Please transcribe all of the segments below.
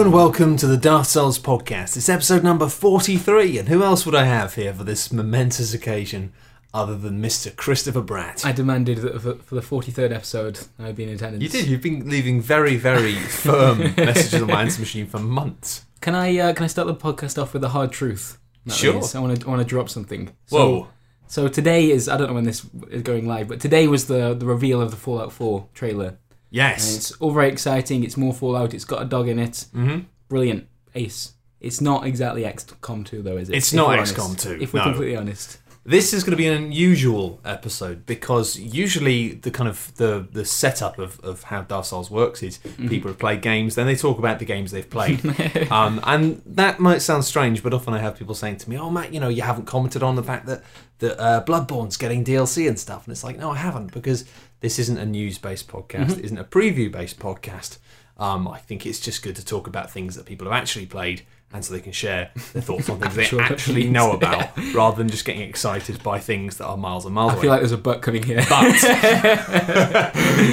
Hello and welcome to the Dark Souls podcast. It's episode number 43, and who else would I have here for this momentous occasion other than Mr. Christopher Bratt? I demanded that for, for the 43rd episode I'd be in attendance. you did, you've been leaving very, very firm messages on my answer machine for months. Can I uh, can I start the podcast off with a hard truth? That Sure. is, I want to I want to drop something. So, Whoa. So today is I don't know when this is going live, but today was the the reveal of the Fallout 4 trailer. And Yes. it's all very exciting. It's more Fallout. It's got a dog in it. hmm Brilliant. Ace. It's not exactly XCOM 2 though, is it? It's If not XCOM honest. 2, If we're no. completely honest. This is going to be an unusual episode because usually the kind of the the setup of, of how Dark Souls works is people have played games, then they talk about the games they've played, um, and that might sound strange, but often I have people saying to me, "Oh, Matt, you know, you haven't commented on the fact that that uh, Bloodborne's getting DLC and stuff," and it's like, no, I haven't because this isn't a news based podcast, it isn't a preview based podcast. Um, I think it's just good to talk about things that people have actually played, and so they can share their thoughts on things they actually know about, rather than just getting excited by things that are miles and miles I away. I feel like there's a butt coming here. but,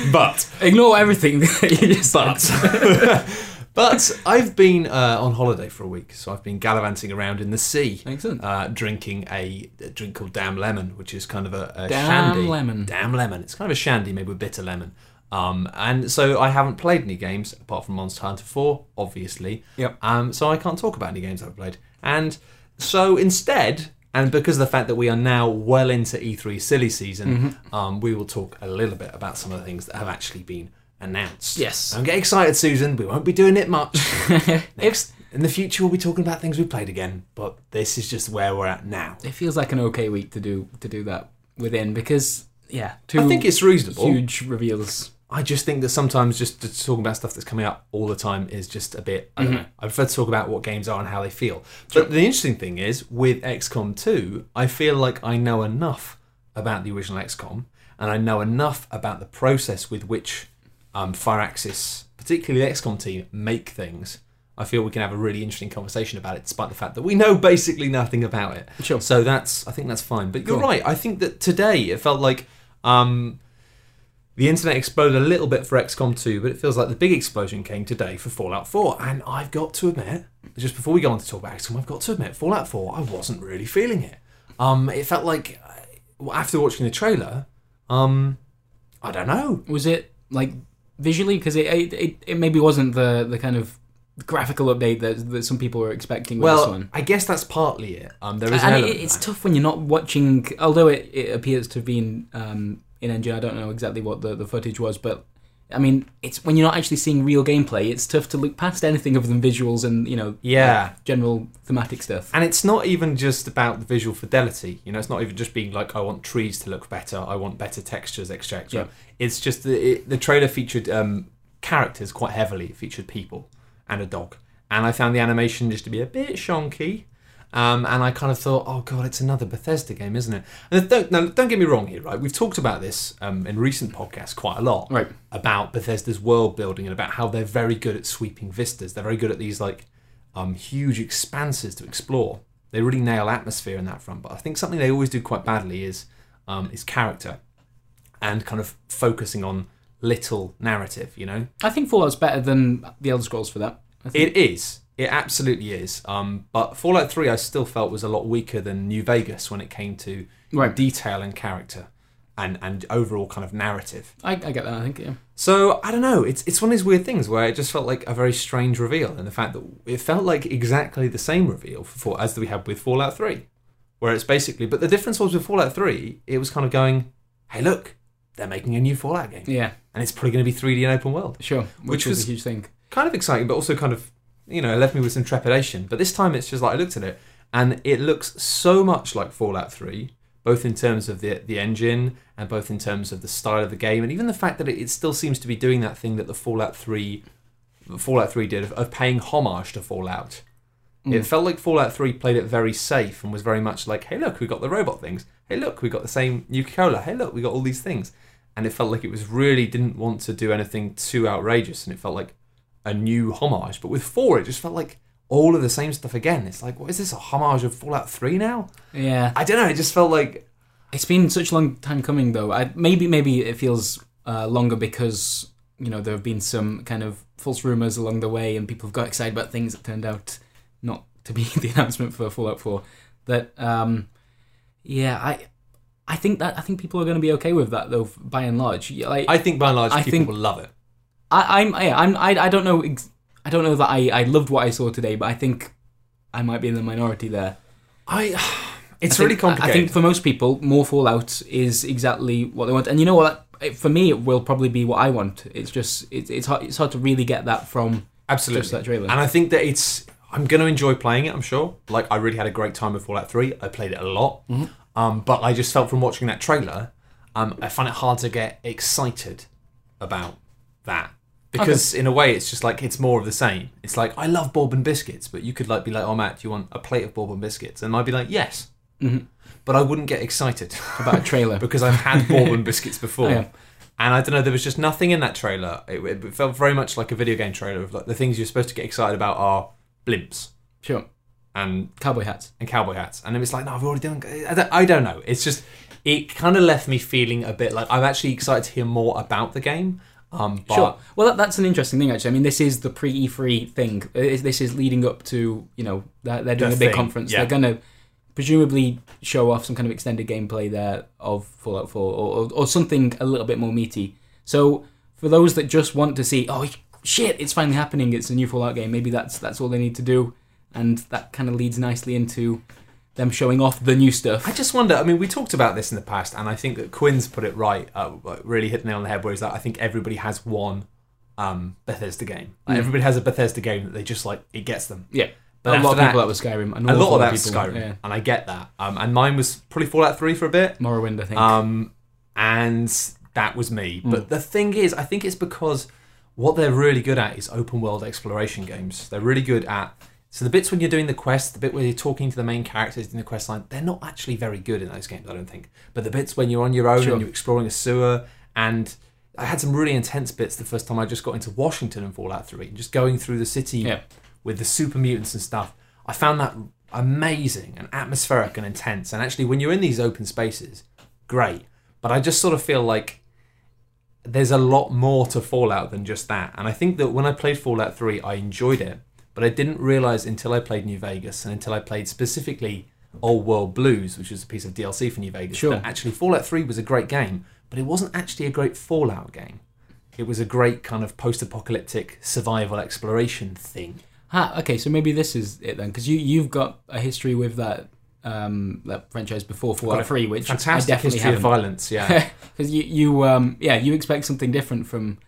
but, Ignore everything that you just but, but I've been uh, on holiday for a week, so I've been gallivanting around in the sea, Excellent. uh, drinking a, a drink called Damm Lemon, which is kind of a, a Damm shandy. lemon. Damm Lemon. It's kind of a shandy made with bitter lemon. Um, and so I haven't played any games apart from Monster Hunter 4, obviously. Yep. Um, so I can't talk about any games I've played. And so instead, and because of the fact that we are now well into E3 silly season, Mm-hmm. um, we will talk a little bit about some of the things that have actually been announced. Yes. Don't get excited, Susan. We won't be doing it much. Next, in the future, we'll be talking about things we've played again. But this is just where we're at now. it feels like an okay week to do to do that within because yeah, two I think it's reasonable. huge reveals. I just think that sometimes just to talk about stuff that's coming out all the time is just a bit. I, don't Mm-hmm. know. I prefer to talk about what games are and how they feel. But the interesting thing is with XCOM 2, I feel like I know enough about the original XCOM, and I know enough about the process with which um, Firaxis, particularly the XCOM team, make things. I feel we can have a really interesting conversation about it, despite the fact that we know basically nothing about it. Sure. So that's, I think that's fine. But you're Cool. right. I think that today it felt like. Um, the internet exploded a little bit for XCOM 2, but it feels like the big explosion came today for Fallout 4. And I've got to admit, just before we go on to talk about XCOM, I've got to admit, Fallout 4, I wasn't really feeling it. Um, it felt like uh, after watching the trailer, um, I don't know. Was it like visually because it, it it maybe wasn't the the kind of graphical update that that some people were expecting with this Well, one. I guess that's partly it. Um, there is an And element it, of it's that. tough when you're not watching. Although it, it appears to have been um, in engine, I don't know exactly what the, the footage was, but I mean, it's when you're not actually seeing real gameplay. It's tough to look past anything other than visuals and you know, Yeah. like, general thematic stuff. And it's not even just about the visual fidelity. You know, it's not even just being like, I want trees to look better, I want better textures, etc. Yeah. It's just the it, the trailer featured um, characters quite heavily. It featured people and a dog, and I found the animation just to be a bit shonky. Um, and I kind of thought, oh god, it's another Bethesda game, isn't it? And don't, now, don't get me wrong here, right? We've talked about this um, in recent podcasts quite a lot, Right. About Bethesda's world building and about how they're very good at sweeping vistas. They're very good at these like um, huge expanses to explore. They really nail atmosphere in that front. But I think something they always do quite badly is um, is character and kind of focusing on little narrative. You know, I think Fallout's better than the Elder Scrolls for that. I think. it is. It absolutely is. Um, but Fallout Three, I still felt was a lot weaker than New Vegas when it came to Right. detail and character and and overall kind of narrative. I, I get that. I think yeah. So I don't know. It's it's one of these weird things where it just felt like a very strange reveal, and the fact that it felt like exactly the same reveal for, as we had with Fallout Three, where it's basically. But the difference was with Fallout Three, it was kind of going, "Hey, look, they're making a new Fallout game, Yeah, and it's probably going to be 3D and open world." sure. Which Which, was, was- a huge thing. Kind of exciting, but also kind of you know it left me with some trepidation. But this time, it's just like I looked at it, and it looks so much like Fallout Three. Both in terms of the the engine and both in terms of the style of the game, and even the fact that it, it still seems to be doing that thing that the Fallout Three Fallout 3 did of, of paying homage to Fallout. Mm. It felt like Fallout 3 played it very safe and was very much like, hey, look, we got the robot things. Hey, look, we got the same Nuka Cola. Hey, look, we got all these things. And it felt like it was really didn't want to do anything too outrageous and it felt like a new homage. But with 4, it just felt like all of the same stuff again. It's like, what is this, a homage of Fallout 3 now? Yeah, I don't know, it just felt like, it's been such a long time coming though. I, maybe maybe it feels uh, longer because you know there have been some kind of false rumors along the way, and people have got excited about things that turned out not to be the announcement for Fallout 4. That um, yeah, I I think that I think people are going to be okay with that though, by and large. Like, I think by and large I people think- will love it. I, I'm yeah, I'm I, I don't know ex- I don't know that I, I loved what I saw today, but I think I might be in the minority there. I. It's I really think- I- complicated. I think for most people, more Fallout is exactly what they want, and you know what? For me, it will probably be what I want. It's just it, it's hard, it's hard to really get that from Absolutely. just that trailer. And I think that it's. I'm going to enjoy playing it. I'm sure. Like I really had a great time with Fallout Three. I played it a lot. Mm-hmm. Um, but I just felt from watching that trailer, um, I find it hard to get excited about that because in a way it's just like it's more of the same. It's like I love bourbon biscuits, but you could like be like, "Oh, Matt, do you want a plate of bourbon biscuits?" And I'd be like, "Yes," Mhm. but I wouldn't get excited about a trailer. because I've had bourbon biscuits before. Yeah. And I don't know, there was just nothing in that trailer. It, it felt very much like a video game trailer of like the things you're supposed to get excited about are blimps Sure, and cowboy hats. and cowboy hats. And it was like, no, I've already done. I don't, I don't know. It's just it kind of left me feeling a bit like I'm actually excited to hear more about the game. Um, but Sure. Well, that, that's an interesting thing, actually. I mean, this is the pre E3 thing. Uh, This is leading up to, you know, they're, they're doing The a big thing, conference. yeah. They're going to presumably show off some kind of extended gameplay there of Fallout 4 or, or, or something a little bit more meaty. So, for those that just want to see, oh, shit, it's finally happening, it's a new Fallout game, maybe that's, that's all they need to do. And that kind of leads nicely into them showing off the new stuff. I just wonder. I mean, we talked about this in the past, and I think that Quinns put it right. Uh, really hit the nail on the head. Where he's like, I think everybody has one um, Bethesda game. Like, Mm. Everybody has a Bethesda game that they just like. It gets them. yeah. But a lot of that- people that was Skyrim. An a lot of that's people, Skyrim, Yeah. and I get that. Um, and mine was probably Fallout Three for a bit. Morrowind, I think. Um, and that was me. Mm. But the thing is, I think it's because what they're really good at is open world exploration games. They're really good at so the bits when you're doing the quest, the bit where you're talking to the main characters in the quest line, they're not actually very good in those games, I don't think. But the bits when you're on your own Sure. and you're exploring a sewer, and I had some really intense bits the first time I just got into Washington and Fallout 3, just going through the city Yeah. with the super mutants and stuff. I found that amazing and atmospheric and intense. And actually, when you're in these open spaces, great. But I just sort of feel like there's a lot more to Fallout than just that. And I think that when I played Fallout 3, I enjoyed it, but I didn't realize until I played New Vegas and until I played specifically Old World Blues, which was a piece of DLC for New Vegas, Sure. that actually Fallout 3 was a great game, but it wasn't actually a great Fallout game. It was a great kind of post-apocalyptic survival exploration thing. Ah, okay, so maybe this is it then, because you you've got a history with that um that franchise before Fallout Three, which Fantastic I definitely history haven't. violence, yeah. Because you you um yeah you expect something different from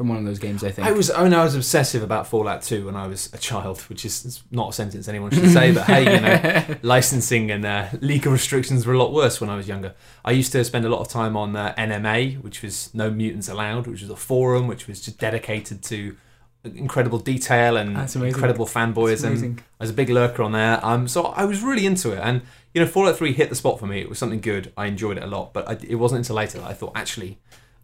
from one of those games, I think. I was, oh no, I was obsessive about Fallout 2 when I was a child, which is not a sentence anyone should say, but hey, you know, licensing and uh, legal restrictions were a lot worse when I was younger. I used to spend a lot of time on uh, NMA, which was No Mutants Allowed, which was a forum which was just dedicated to incredible detail and incredible fanboyism. I was a big lurker on there, um, so I was really into it. And you know, Fallout Three hit the spot for me. It was something good. I enjoyed it a lot, but I, it wasn't until later that I thought actually.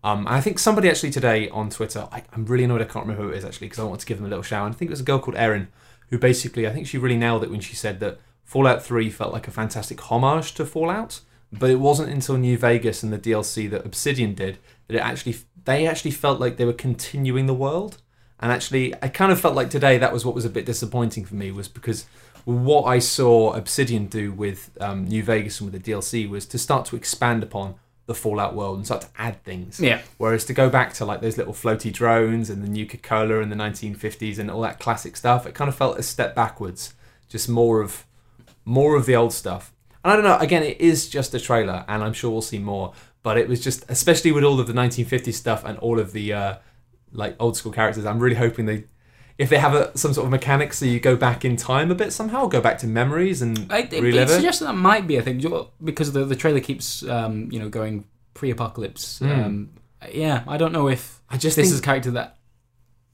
Um, I think somebody actually today on Twitter, I, I'm really annoyed I can't remember who it is actually because I want to give them a little shout. out. I think it was a girl called Erin who basically, I think she really nailed it when she said that Fallout 3 felt like a fantastic homage to Fallout, but it wasn't until New Vegas and the DLC that Obsidian did that it actually they actually felt like they were continuing the world. And actually, I kind of felt like today that was what was a bit disappointing for me was because what I saw Obsidian do with um, New Vegas and with the DLC was to start to expand upon the Fallout world and start to add things. yeah, Whereas to go back to like those little floaty drones and the Nuka Cola in the 1950s and all that classic stuff, it kind of felt a step backwards. Just more of more of the old stuff. And I don't know. Again, it is just a trailer, and I'm sure we'll see more. But it was just, especially with all of the 1950s stuff and all of the uh, like old school characters. I'm really hoping they, if they have a, some sort of mechanic, so you go back in time a bit somehow, go back to memories and I, it, relive it suggests that might be. a thing because the the trailer keeps um you know going pre-apocalypse. Mm. Um, yeah, I don't know if I just this think is a character that.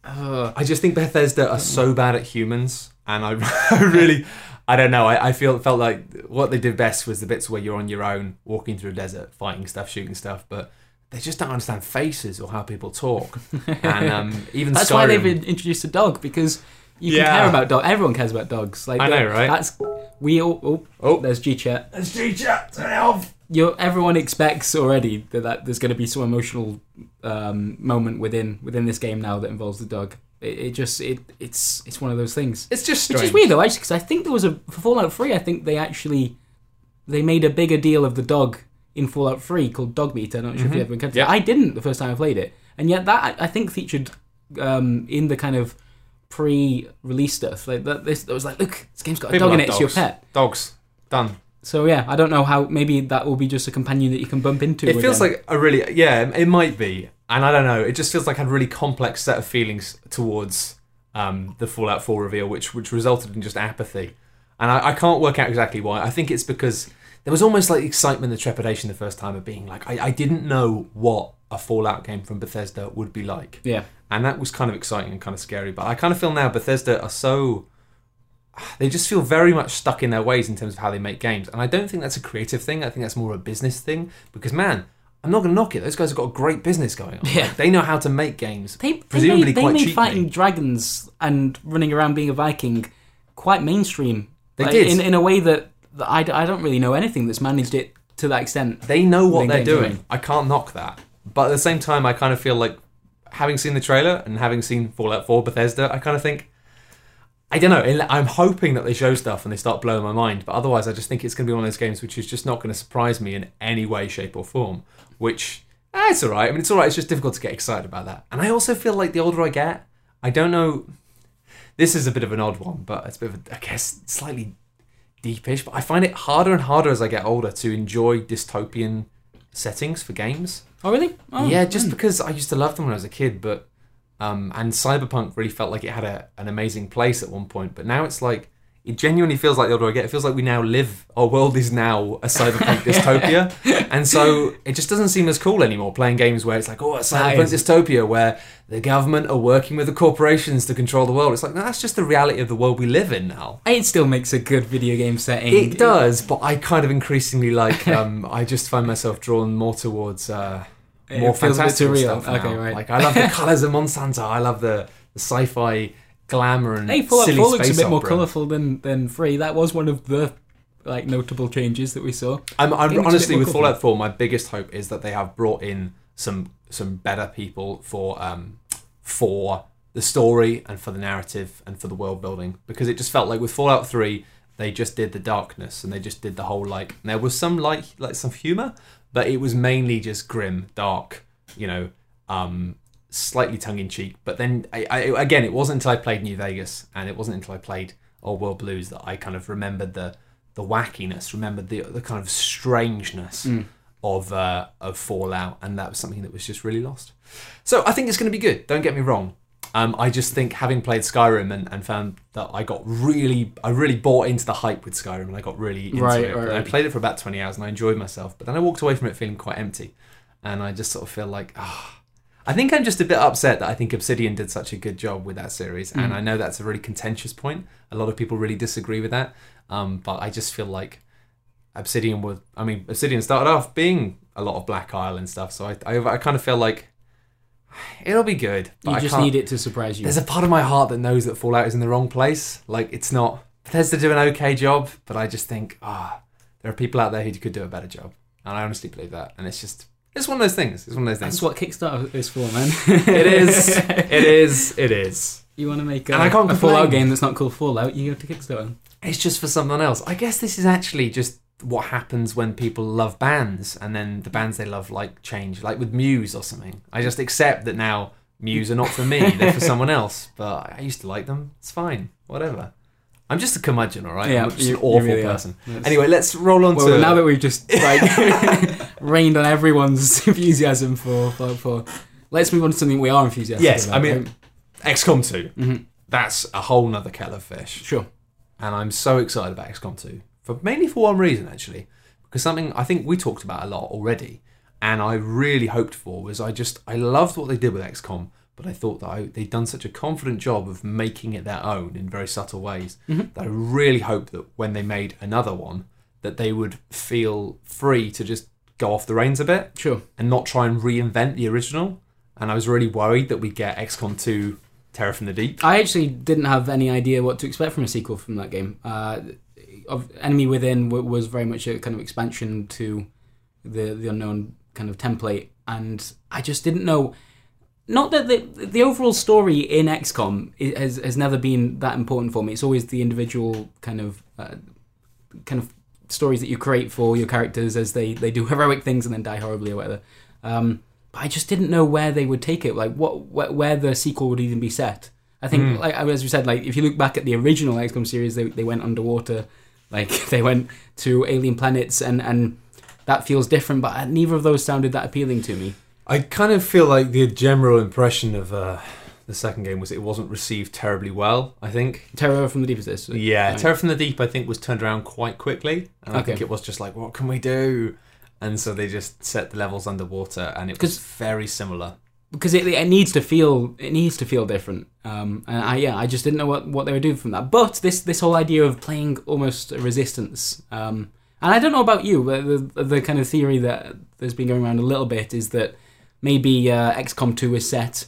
Uh, I just think Bethesda are so bad at humans, and I, I really, I don't know. I, I feel felt like what they did best was the bits where you're on your own, walking through a desert, fighting stuff, shooting stuff, but they just don't understand faces or how people talk. and um, even that's Skyrim, why they've in- introduced a dog because you can care about dog. Everyone cares about dogs. Like I know, right? That's we all. Oh, Oh. there's G chat. It's G-Chat, turn it off. you everyone expects already that, that there's going to be some emotional um, moment within within this game now that involves the dog. It, it just it it's it's one of those things. It's just Which is weird though, actually, because I think there was a for Fallout Three. I think they actually they made a bigger deal of the dog in Fallout Three called Dog Meat. I'm not sure if Mhm. you ever encountered Yeah. it. I didn't the first time I played it, and yet that I I think featured um, in the kind of pre-release stuff. Like that, this that was like, look, this game's got a People dog in it. It's your pet. Dogs done. So yeah, I don't know how. Maybe that will be just a companion that you can bump into. It feels again. like a really yeah, it might be, and I don't know. It just feels like I had a really complex set of feelings towards um, the Fallout 4 reveal, which which resulted in just apathy, and I, I can't work out exactly why. I think it's because there was almost like excitement and trepidation the first time of being like I, I didn't know what a Fallout game from Bethesda would be like, yeah. and that was kind of exciting and kind of scary. But I kind of feel now Bethesda are so they just feel very much stuck in their ways in terms of how they make games. And I don't think that's a creative thing. I think that's more a business thing. Because man, I'm not going to knock it. Those guys have got a great business going on. Yeah. Like, they know how to make games. They, they Presumably made, they quite made cheaply. fighting dragons and running around being a Viking quite mainstream. They Like, did. in in a way that I, I don't really know anything that's managed it to that extent. They know what they're doing. I can't knock that. But at the same time, I kind of feel like having seen the trailer and having seen Fallout 4 Bethesda, I kind of think. I don't know. I'm hoping that they show stuff and they start blowing my mind, but otherwise, I just think it's going to be one of those games which is just not going to surprise me in any way, shape, or form. Which, eh, it's all right. I mean, it's all right. It's just difficult to get excited about that. And I also feel like the older I get, I don't know. This is a bit of an odd one, but it's a bit of, a, I guess, slightly deepish. But I find it harder and harder as I get older to enjoy dystopian settings for games. Oh really? Oh, yeah, just mm. because I used to love them when I was a kid, but um, and Cyberpunk really felt like it had a, an amazing place at one point, but now it's like it genuinely feels like the older I get, it feels like we now live. Our world is now a cyberpunk dystopia, and so it just doesn't seem as cool anymore. Playing games where it's like, oh, a cyberpunk dystopia where the government are working with the corporations to control the world. It's like no, that's just the reality of the world we live in now. It still makes a good video game setting. It does, but I kind of increasingly like. Um, I just find myself drawn more towards uh, It more feels a bit fantastical surreal. stuff. now. Okay, right. Like I love the colors of Monsanto. I love the, the sci-fi glamour and Hey, Fallout silly 4 looks a bit more colourful than than Free. That was one of the like notable changes that we saw. I'm, I'm It looks a bit honestly with. Fallout 4. My biggest hope is that they have brought in some some better people for um for the story and for the narrative and for the world building because it just felt like with Fallout 3 they just did the darkness and they just did the whole like there was some like like some humor but it was mainly just grim dark you know um slightly tongue in cheek but then I, I again it wasn't until I played New Vegas and it wasn't until I played Old World Blues that I kind of remembered the the wackiness remembered the the kind of strangeness Mm. of uh, of Fallout, and that was something that was just really lost. So I think it's going to be good. Don't get me wrong. Um, I just think having played Skyrim and, and found that I got really, I really bought into the hype with Skyrim, and I got really into Right, it. right, And I played it for about twenty hours, and I enjoyed myself. But then I walked away from it feeling quite empty, and I just sort of feel like, ah. I think I'm just a bit upset that I think Obsidian did such a good job with that series, and Mm. I know that's a really contentious point. A lot of people really disagree with that, um, but I just feel like Obsidian was. I mean, Obsidian started off being a lot of Black Isle and stuff, so I, I, I kind of feel like it'll be good. But You just need it to surprise you. There's a part of my heart that knows that Fallout is in the wrong place. Like it's not. Bethesda do an okay job, but I just think ah, there are people out there who could do a better job, and I honestly believe that. And it's just, it's one of those things. It's one of those things. That's what Kickstarter is for, man. it is. It is. It is. You want to make a, And I can't a Fallout game that's not called Fallout? You go to Kickstarter. It's just for someone else. I guess this is actually just what happens when people love bands and then the bands they love like change, like with Muse or something. I just accept that now Muse are not for me, they're for someone else. But I used to like them. It's fine. Whatever. I'm just a curmudgeon, all right? Yeah, I'm just you- an awful really person. Anyway, let's roll on Well, to. now that we've just like rained on everyone's enthusiasm for Fallout 4, let's move on to something we are enthusiastic Yes, about. I mean- XCOM 2. Mhm. That's a whole nother kettle of fish. sure. and I'm so excited about XCOM 2 for mainly for one reason actually, because something I think we talked about a lot already, and I really hoped for was I just I loved what they did with XCOM, but I thought that I, they'd done such a confident job of making it their own in very subtle ways Mhm. that I really hoped that when they made another one, that they would feel free to just go off the reins a bit Sure. and not try and reinvent the original. And I was really worried that we'd get XCOM 2 Terror from the Deep. I actually didn't have any idea what to expect from a sequel from that game. Uh, of Enemy Within w- was very much a kind of expansion to the the unknown kind of template, and I just didn't know. not that the the overall story in XCOM has has never been that important for me. It's always the individual kind of uh, kind of stories that you create for your characters as they they do heroic things and then die horribly or whatever. Um, but I just didn't know where they would take it, like what where, where the sequel would even be set. I think, like as we said, like if you look back at the original XCOM series, they they went underwater, like they went to alien planets, and and that feels different. But neither of those sounded that appealing to me. I kind of feel like the general impression of uh, the second game was it wasn't received terribly well. I think. Terror from the Deep is this. Yeah, Right. Terror from the Deep, I think, was turned around quite quickly. And I Okay. think it was just like, what can we do? And so they just set the levels underwater, and it was very similar. because it, it needs to feel it needs to feel different. Um, and I yeah, I just didn't know what, what they were doing from that. But this this whole idea of playing almost a resistance, um, and I don't know about you, but the the kind of theory that there's been going around a little bit is that maybe uh, XCOM two is set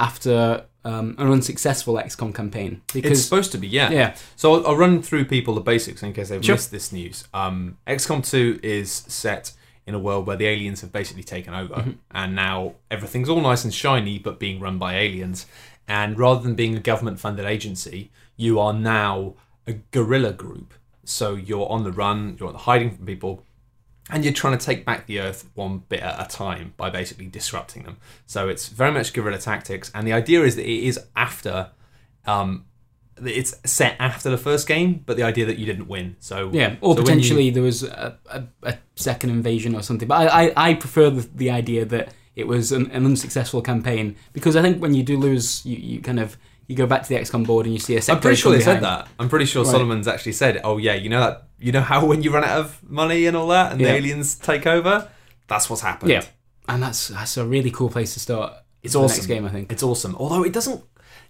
after um, an unsuccessful XCOM campaign Because, It's supposed to be, yeah. yeah So I'll, I'll run through people the basics in case they've Sure. missed this news. Um, XCOM 2 is set in a world where the aliens have basically taken over, Mm-hmm. and now everything's all nice and shiny, but being run by aliens. And rather than being a government-funded agency, you are now a guerrilla group. So you're on the run, you're hiding from people, and you're trying to take back the Earth one bit at a time by basically disrupting them. So it's very much guerrilla tactics, and the idea is that it is after, um, it's set after the first game, but the idea that you didn't win. So yeah, or so when you- potentially there was a, a, a second invasion or something. But I I, I prefer the, the idea that it was an, an unsuccessful campaign because I think when you do lose, you, you kind of you go back to the XCOM board and you see a I'm pretty sure they said that. I'm pretty sure Right. Solomon's actually said, "Oh yeah, you know that, you know how when you run out of money and all that, and Yeah. the aliens take over, that's what's happened." Yeah, and that's that's a really cool place to start. It's awesome. Next game, I think. It's awesome. Although it doesn't.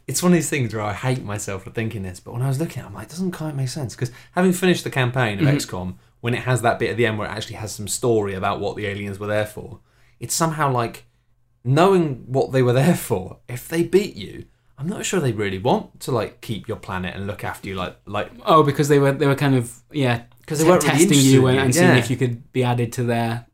It's one of these things where I hate myself for thinking this, but when I was looking at it, I'm like, it doesn't quite make sense. Because having finished the campaign of Mhm. XCOM, when it has that bit at the end where it actually has some story about what the aliens were there for, it's somehow like knowing what they were there for. If they beat you, I'm not sure they really want to like keep your planet and look after you like like Oh, because they were they were kind of yeah because they weren't really testing interested you in and, you, and seeing if you could be added to their.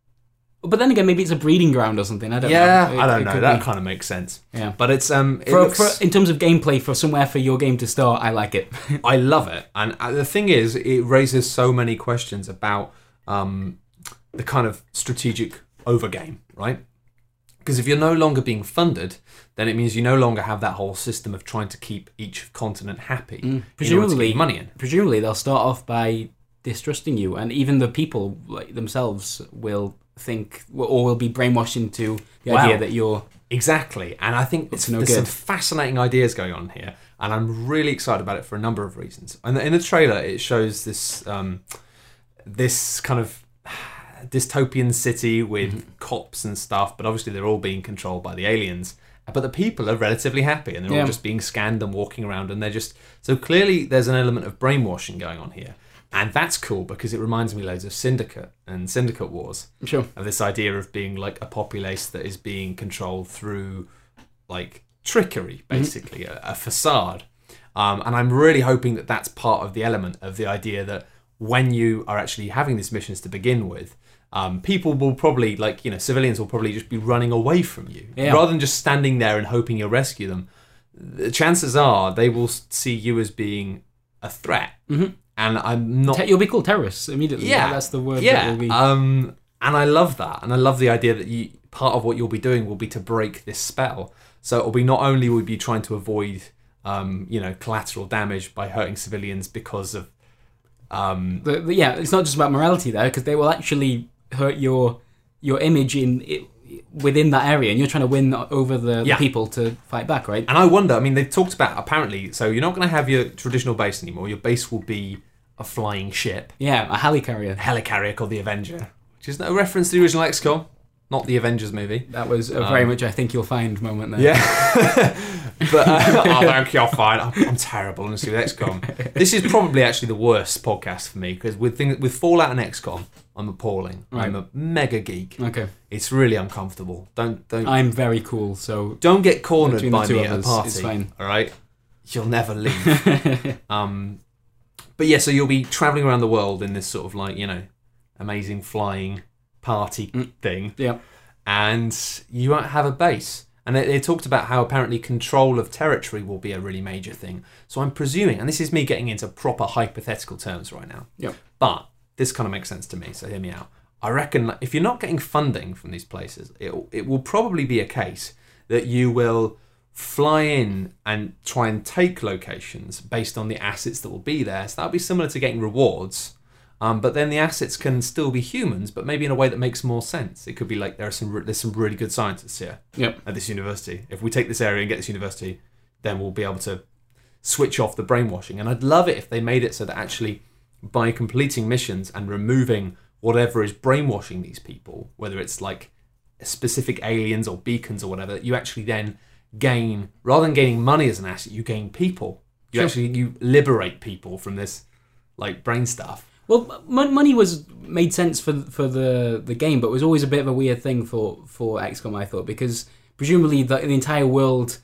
But then again, maybe it's a breeding ground or something. I don't yeah, know. It- I don't know. could That be. kind of makes sense. Yeah. But it's um, it For, looks, for, in terms of gameplay, for somewhere for your game to start, I like it. I love it, and uh, the thing is, it raises so many questions about um, the kind of strategic overgame, right? Because if you're no longer being funded, then it means you no longer have that whole system of trying to keep each continent happy. to presumably- money in. Presumably, they'll start off by distrusting you, and even the people like themselves will think or will be brainwashed into the idea that you're. Exactly, and I think It's no there's some fascinating ideas going on here, and I'm really excited about it for a number of reasons. And in the trailer, it shows this um, this kind of dystopian city with Mm-hmm. cops and stuff, but obviously they're all being controlled by the aliens. But the people are relatively happy, and they're Yeah. all just being scanned and walking around, and they're just so clearly there's an element of brainwashing going on here. And that's cool because it reminds me loads of Syndicate and Syndicate Wars Sure. of this idea of being like a populace that is being controlled through like trickery, basically a, a facade. Um, and I'm really hoping that that's part of the element of the idea that when you are actually having these missions to begin with, um, people will probably like you know civilians will probably just be running away from you Yeah. rather than just standing there and hoping you'll rescue them. The chances are they will see you as being a threat, Mhm. and I'm not Te- you'll be called terrorists immediately. Yeah. that's the word. That yeah, will be. um, and I love that, and I love the idea that you part of what you'll be doing will be to break this spell. So it'll be not only will you be trying to avoid, um, you know, collateral damage by hurting civilians because of, um, the, the- yeah, it's not just about morality there because they will actually hurt your your image in it, within that area, and you're trying to win over the, the people to fight back, right? and I wonder. I mean, they've talked about apparently. So you're not going to have your traditional base anymore. Your base will be a flying ship, Yeah, a helicarrier. a helicarrier called the Avenger, which is a reference to the original XCOM, not the Avengers movie. That was a very Um, much I think you'll find moment there. Yeah. but uh, oh, thank you, fine. I'm, I'm terrible, honestly, with XCOM. This is probably actually the worst podcast for me because with things, with Fallout and XCOM, I'm appalling. I'm a mega geek. Okay. It's really uncomfortable. Don't don't I'm very cool, so don't get cornered by me of at a party. it's fine. All right, you'll never leave. um, but yeah, so you'll be traveling around the world in this sort of like you know amazing flying party Mm. thing yeah. and you won't have a base. And they, they talked about how apparently control of territory will be a really major thing. So I'm presuming, and this is me getting into proper hypothetical terms right now. Yeah. But this kind of makes sense to me, so hear me out. I reckon if you're not getting funding from these places, it, it will probably be a case that you will fly in and try and take locations based on the assets that will be there. So that'll be similar to getting rewards. Um, but then the assets can still be humans, but maybe in a way that makes more sense. It could be like there are some re- there's some really good scientists here Yep. at this university. If we take this area and get this university, then we'll be able to switch off the brainwashing. And I'd love it if they made it so that actually by completing missions and removing whatever is brainwashing these people, whether it's like specific aliens or beacons or whatever, you actually then gain rather than gaining money as an asset, you gain people. You Sure. actually you liberate people from this like brain stuff. Well, mon- money was made sense for for the the game, but it was always a bit of a weird thing for for XCOM. I thought because presumably the, the entire world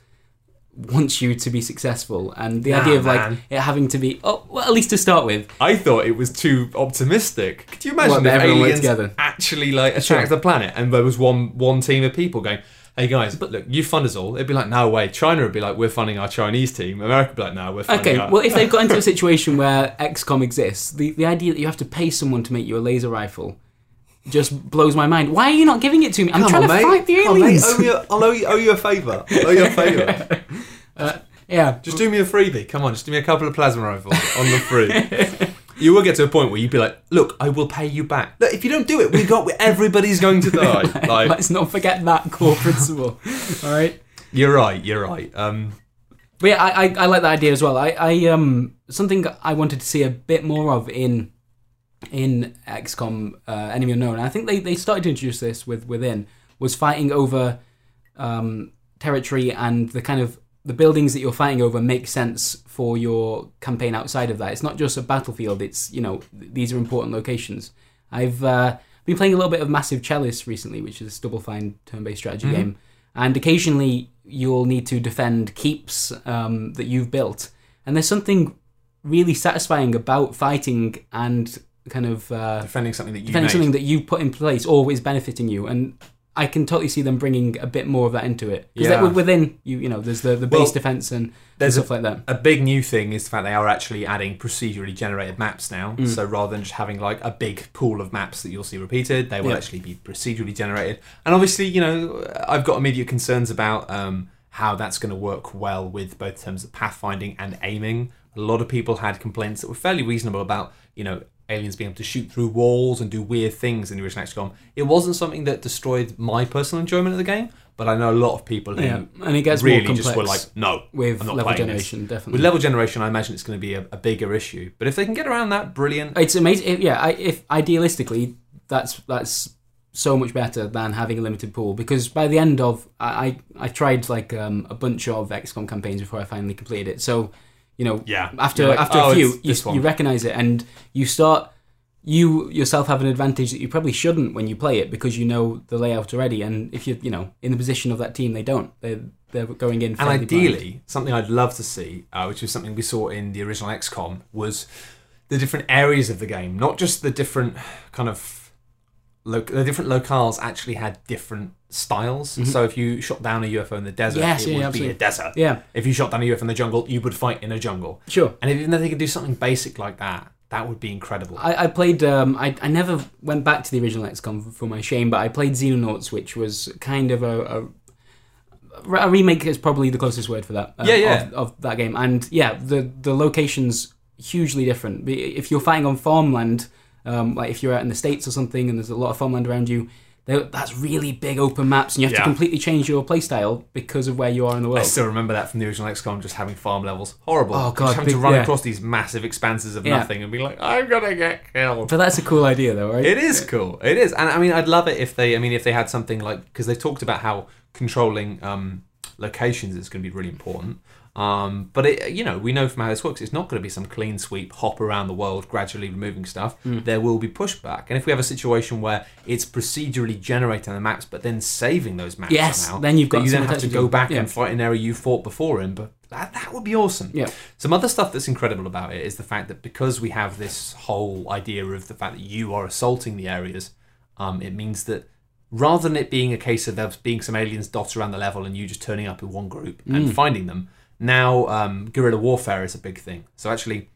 wants you to be successful, and the Nah, idea of like man. it having to be oh well at least to start with. I thought it was too optimistic. Could you imagine that if everyone worked aliens together? actually like attacked Sure. the planet and there was one one team of people going, "Hey guys, but look, you fund us all." It'd be like, "No way." China would be like, "We're funding our Chinese team." America would be like, "No, we're funding Okay, our." well if they've got into a situation where XCOM exists, the the idea that you have to pay someone to make you a laser rifle just blows my mind. Why are you not giving it to me? I'm Come trying on, to mate. fight the Come on, mate. aliens. Owe a- I'll owe you, owe you a favour. I'll owe you a favour. yeah, just do me a freebie. Come on, just do me a couple of plasma rifles on the free. You will get to a point where you'd be like, "Look, I will pay you back. Look, if you don't do it, we got everybody's going to die." Like, let's not forget that core principle. All right. you're right. You're right. Um, But yeah, I, I, I like that idea as well. I, I um something I wanted to see a bit more of in in XCOM uh, Enemy Unknown. I think they, they started to introduce this with within was fighting over um, territory and the kind of the buildings that you're fighting over make sense for your campaign outside of that. It's not just a battlefield. It's you know these are important locations. I've uh, been playing a little bit of Massive Chalice recently, which is a Double Fine turn-based strategy Mhm. game, and occasionally you'll need to defend keeps um, that you've built. And there's something really satisfying about fighting and kind of uh, defending something that you defending made. something that you put in place or is benefiting you. And I can totally see them bringing a bit more of that into it because Yeah. within you, you know, there's the, the base Well, defense and, and there's a- stuff like that. a big new thing is the fact they are actually adding procedurally generated maps now. Mm. So rather than just having like a big pool of maps that you'll see repeated, they will Yeah. actually be procedurally generated. And obviously, you know, I've got immediate concerns about um, how that's going to work well with both terms of pathfinding and aiming. A lot of people had complaints that were fairly reasonable about, you know, aliens being able to shoot through walls and do weird things in the original XCOM. It wasn't something that destroyed my personal enjoyment of the game, but I know a lot of people who Yeah, and it gets really more just were like, no, with I'm not level playing this. generation. Definitely. with level generation, I imagine it's going to be a, a bigger issue. But if they can get around that, brilliant. It's amazing. If, yeah, I, if idealistically, that's that's so much better than having a limited pool because by the end of I I, I tried like um, a bunch of XCOM campaigns before I finally completed it. So you know, Yeah. after like, after "Oh, a few, you, you recognize it and you start. You yourself have an advantage that you probably shouldn't when you play it because you know the layout already, and if you're you know in the position of that team, they don't. They're they're going in. And fairly blind. ideally, something I'd love to see, uh, which was something we saw in the original XCOM, was the different areas of the game, not just the different kind of the different locales actually had different styles. So if you shot down a UFO in the desert, Mm-hmm. Yes, it yeah, would absolutely. be a desert. yeah, If you shot down a UFO in the jungle, you would fight in a jungle. sure. And if they could do something basic like that, that would be incredible. I, I played. Um, I I never went back to the original XCOM for my shame, but I played Xenonauts, which was kind of a. a a remake is probably the closest word for that. uh, Yeah, yeah. Of, of that game, and yeah, the the locations hugely different. If you're fighting on farmland, um, like if you're out in the states or something, and there's a lot of farmland around you, that's really big open maps, and you have Yeah. to completely change your playstyle because of where you are in the world. I still remember that from the original XCOM, just having farm levels. Horrible. Oh, God, Just having to run yeah. across these massive expanses of Yeah. nothing and be like, I'm gonna get killed. But that's a cool idea, though, right? It is cool. It is, and I mean, I'd love it if they. I mean, if they had something like because they talked about how controlling um, locations is going to be really important. Um, but it, you know, we know from how this works, it's not going to be some clean sweep, hop around the world, gradually removing stuff. Hmm. There will be pushback, and if we have a situation where it's procedurally generating the maps, but then saving those maps Yes, somehow, then you've got you then have to go back yeah. and fight an area you fought before in. But that that would be awesome. Yeah. Some other stuff that's incredible about it is the fact that because we have this whole idea of the fact that you are assaulting the areas, um, it means that rather than it being a case of there being some aliens dotted around the level and you just turning up in one group and finding them, now um, guerrilla warfare is a big thing. So actually,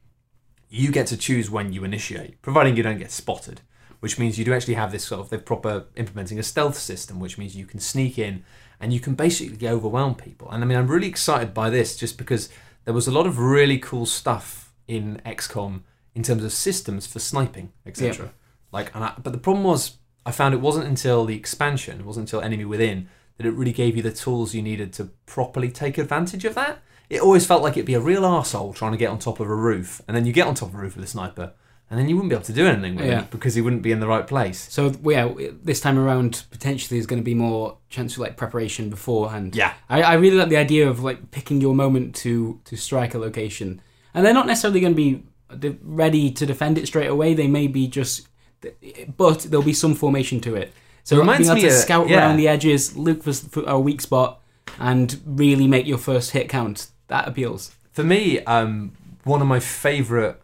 you get to choose when you initiate, providing you don't get spotted. Which means you do actually have this sort of they're proper implementing a stealth system, which means you can sneak in and you can basically overwhelm people. And I mean, I'm really excited by this just because there was a lot of really cool stuff in XCOM in terms of systems for sniping, etc. Like, and I, but the problem was, I found it wasn't until the expansion, it wasn't until Enemy Within that it really gave you the tools you needed to properly take advantage of that. It always felt like it'd be a real arsehole trying to get on top of a roof, and then you get on top of a roof with a sniper, and then you wouldn't be able to do anything with Yeah. it because he wouldn't be in the right place. So yeah, this time around potentially there's going to be more chance for like preparation beforehand. Yeah. I, I really like the idea of like picking your moment to to strike a location, and they're not necessarily going to be ready to defend it straight away. They may be just, but there'll be some formation to it. So It reminds being able me to of- scout yeah. around the edges, look for, for a weak spot, and really make your first hit count. That appeals. For me, um, one of my favourite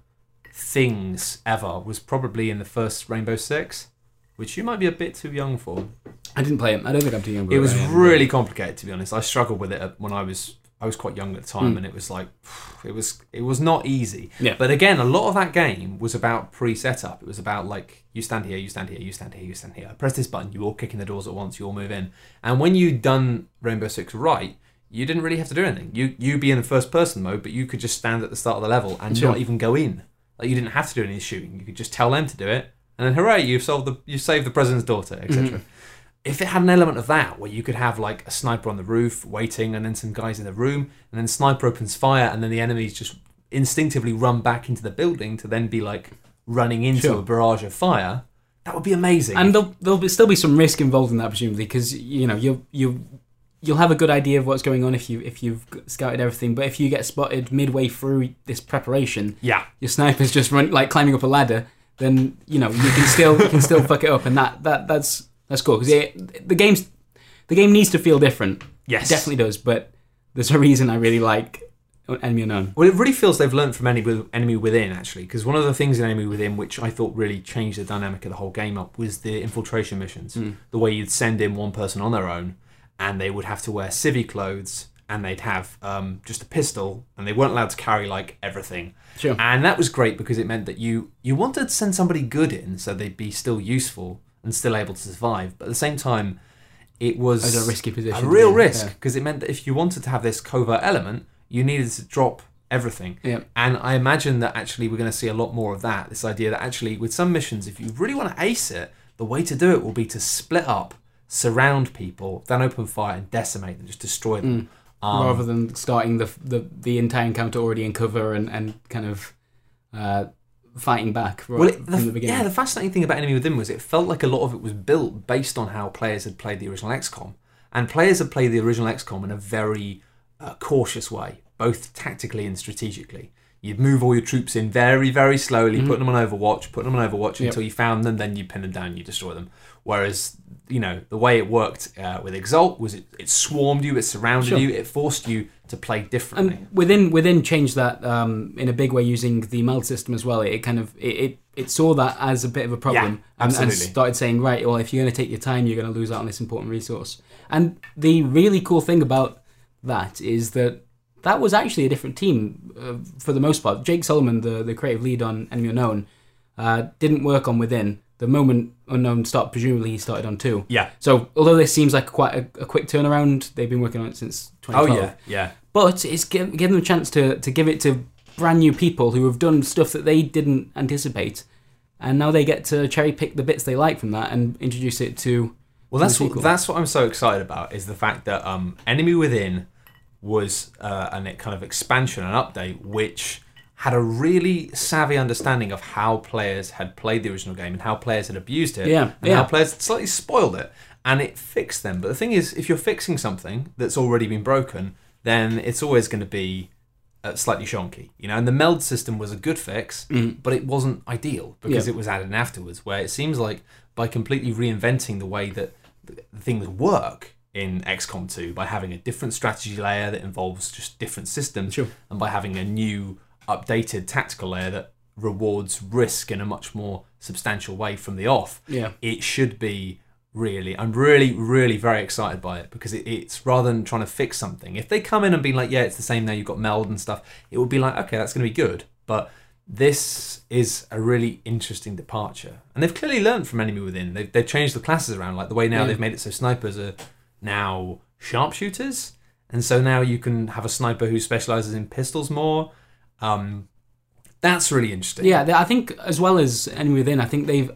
things ever was probably in the first Rainbow Six, which you might be a bit too young for. I didn't play it. I don't think I'm too young. It was really complicated, to be honest. I struggled with it when I was I was quite young at the time, Mm. and it was like it was it was not easy. Yeah. But again, a lot of that game was about pre-setup. It was about like you stand here, you stand here, you stand here, you stand here. I press this button, you all kick in the doors at once, you all move in. And when you'd done Rainbow Six right, you didn't really have to do anything. You you be in the first person mode, but you could just stand at the start of the level and Sure. not even go in. Like you didn't have to do any shooting. You could just tell them to do it, and then hooray, you've solved the you saved the president's daughter, etc. Mm-hmm. If it had an element of that, where you could have like a sniper on the roof waiting, and then some guys in the room, and then sniper opens fire, and then the enemies just instinctively run back into the building to then be like running into Sure. a barrage of fire, that would be amazing. And there'll, there'll be, still be some risk involved in that, presumably, because you know you you you'll have a good idea of what's going on if you if you've scouted everything. But if you get spotted midway through this preparation, yeah, your sniper's just run like climbing up a ladder, then you know you can still you can still fuck it up, and that that that's that's cool because the game's the game needs to feel different. yes, It definitely does, but there's a reason I really like Enemy Unknown. Well, it really feels they've learned from Enemy, Enemy Within, actually, because one of the things in Enemy Within which I thought really changed the dynamic of the whole game up was the infiltration missions. Hmm. The way you'd send in one person on their own, and they would have to wear civvy clothes, and they'd have um, just a pistol, and they weren't allowed to carry like everything. Sure. And that was great because it meant that you you wanted to send somebody good in, so they'd be still useful and still able to survive, but at the same time, it was As a risky position a real be risk yeah. because it meant that if you wanted to have this covert element, you needed to drop everything. Yeah. And I imagine that actually we're going to see a lot more of that. This idea that actually with some missions, if you really want to ace it, the way to do it will be to split up, surround people, then open fire and decimate them, just destroy them. Um, rather than starting the, the the entire encounter already in cover and, and kind of uh, fighting back right well, it, from the, the beginning. yeah, the fascinating thing about Enemy Within was it felt like a lot of it was built based on how players had played the original XCOM, and players had played the original XCOM in a very uh, cautious way, both tactically and strategically. You'd move all your troops in very, very slowly, put them on Overwatch, put them on Overwatch Mm-hmm. Yep. until you found them, then you pin them down, you destroy them. Whereas, you know, the way it worked uh, with Exalt was it, it swarmed you, it surrounded Sure. you, it forced you to play differently. and within within changed that um, in a big way using the meld system as well. It, kind of it, it it saw that as a bit of a problem Yeah, and, and started saying right, well, if you're going to take your time, you're going to lose out on this important resource. And the really cool thing about that is that that was actually a different team uh, for the most part. Jake Solomon, the the creative lead on Enemy Unknown, uh, didn't work on Within. The moment Unknown stopped, presumably he started on two. yeah. So although this seems like quite a, a quick turnaround, they've been working on it since 2012. Oh, 2012 yeah, yeah. but it's given them a chance to, to give it to brand new people who have done stuff that they didn't anticipate, and now they get to cherry pick the bits they like from that and introduce it to. Well, that's the what, that's what I'm so excited about is the fact that um, Enemy Within was uh, an kind of expansion, an update, which had a really savvy understanding of how players had played the original game and how players had abused it, Yeah, and yeah. how players had slightly spoiled it, and it fixed them. But the thing is, if you're fixing something that's already been broken, then it's always going to be uh, slightly shonky, you know. And the meld system was a good fix, but it wasn't ideal because Mm. Yeah. it was added in afterwards. Where it seems like by completely reinventing the way that th- things work in XCOM 2 by having a different strategy layer that involves just different systems, Sure. and by having a new updated tactical layer that rewards risk in a much more substantial way from the off, Yeah. it should be Really, I'm really, really very excited by it because it, it's rather than trying to fix something. If they come in and be like, "Yeah, it's the same now," you've got meld and stuff, it would be like, "Okay, that's going to be good." But this is a really interesting departure, and they've clearly learned from Enemy Within. They've, they've changed the classes around, like the way now Yeah. they've made it so snipers are now sharpshooters, and so now you can have a sniper who specializes in pistols more. Um, that's really interesting. Yeah, I think as well as Enemy Within, I think they've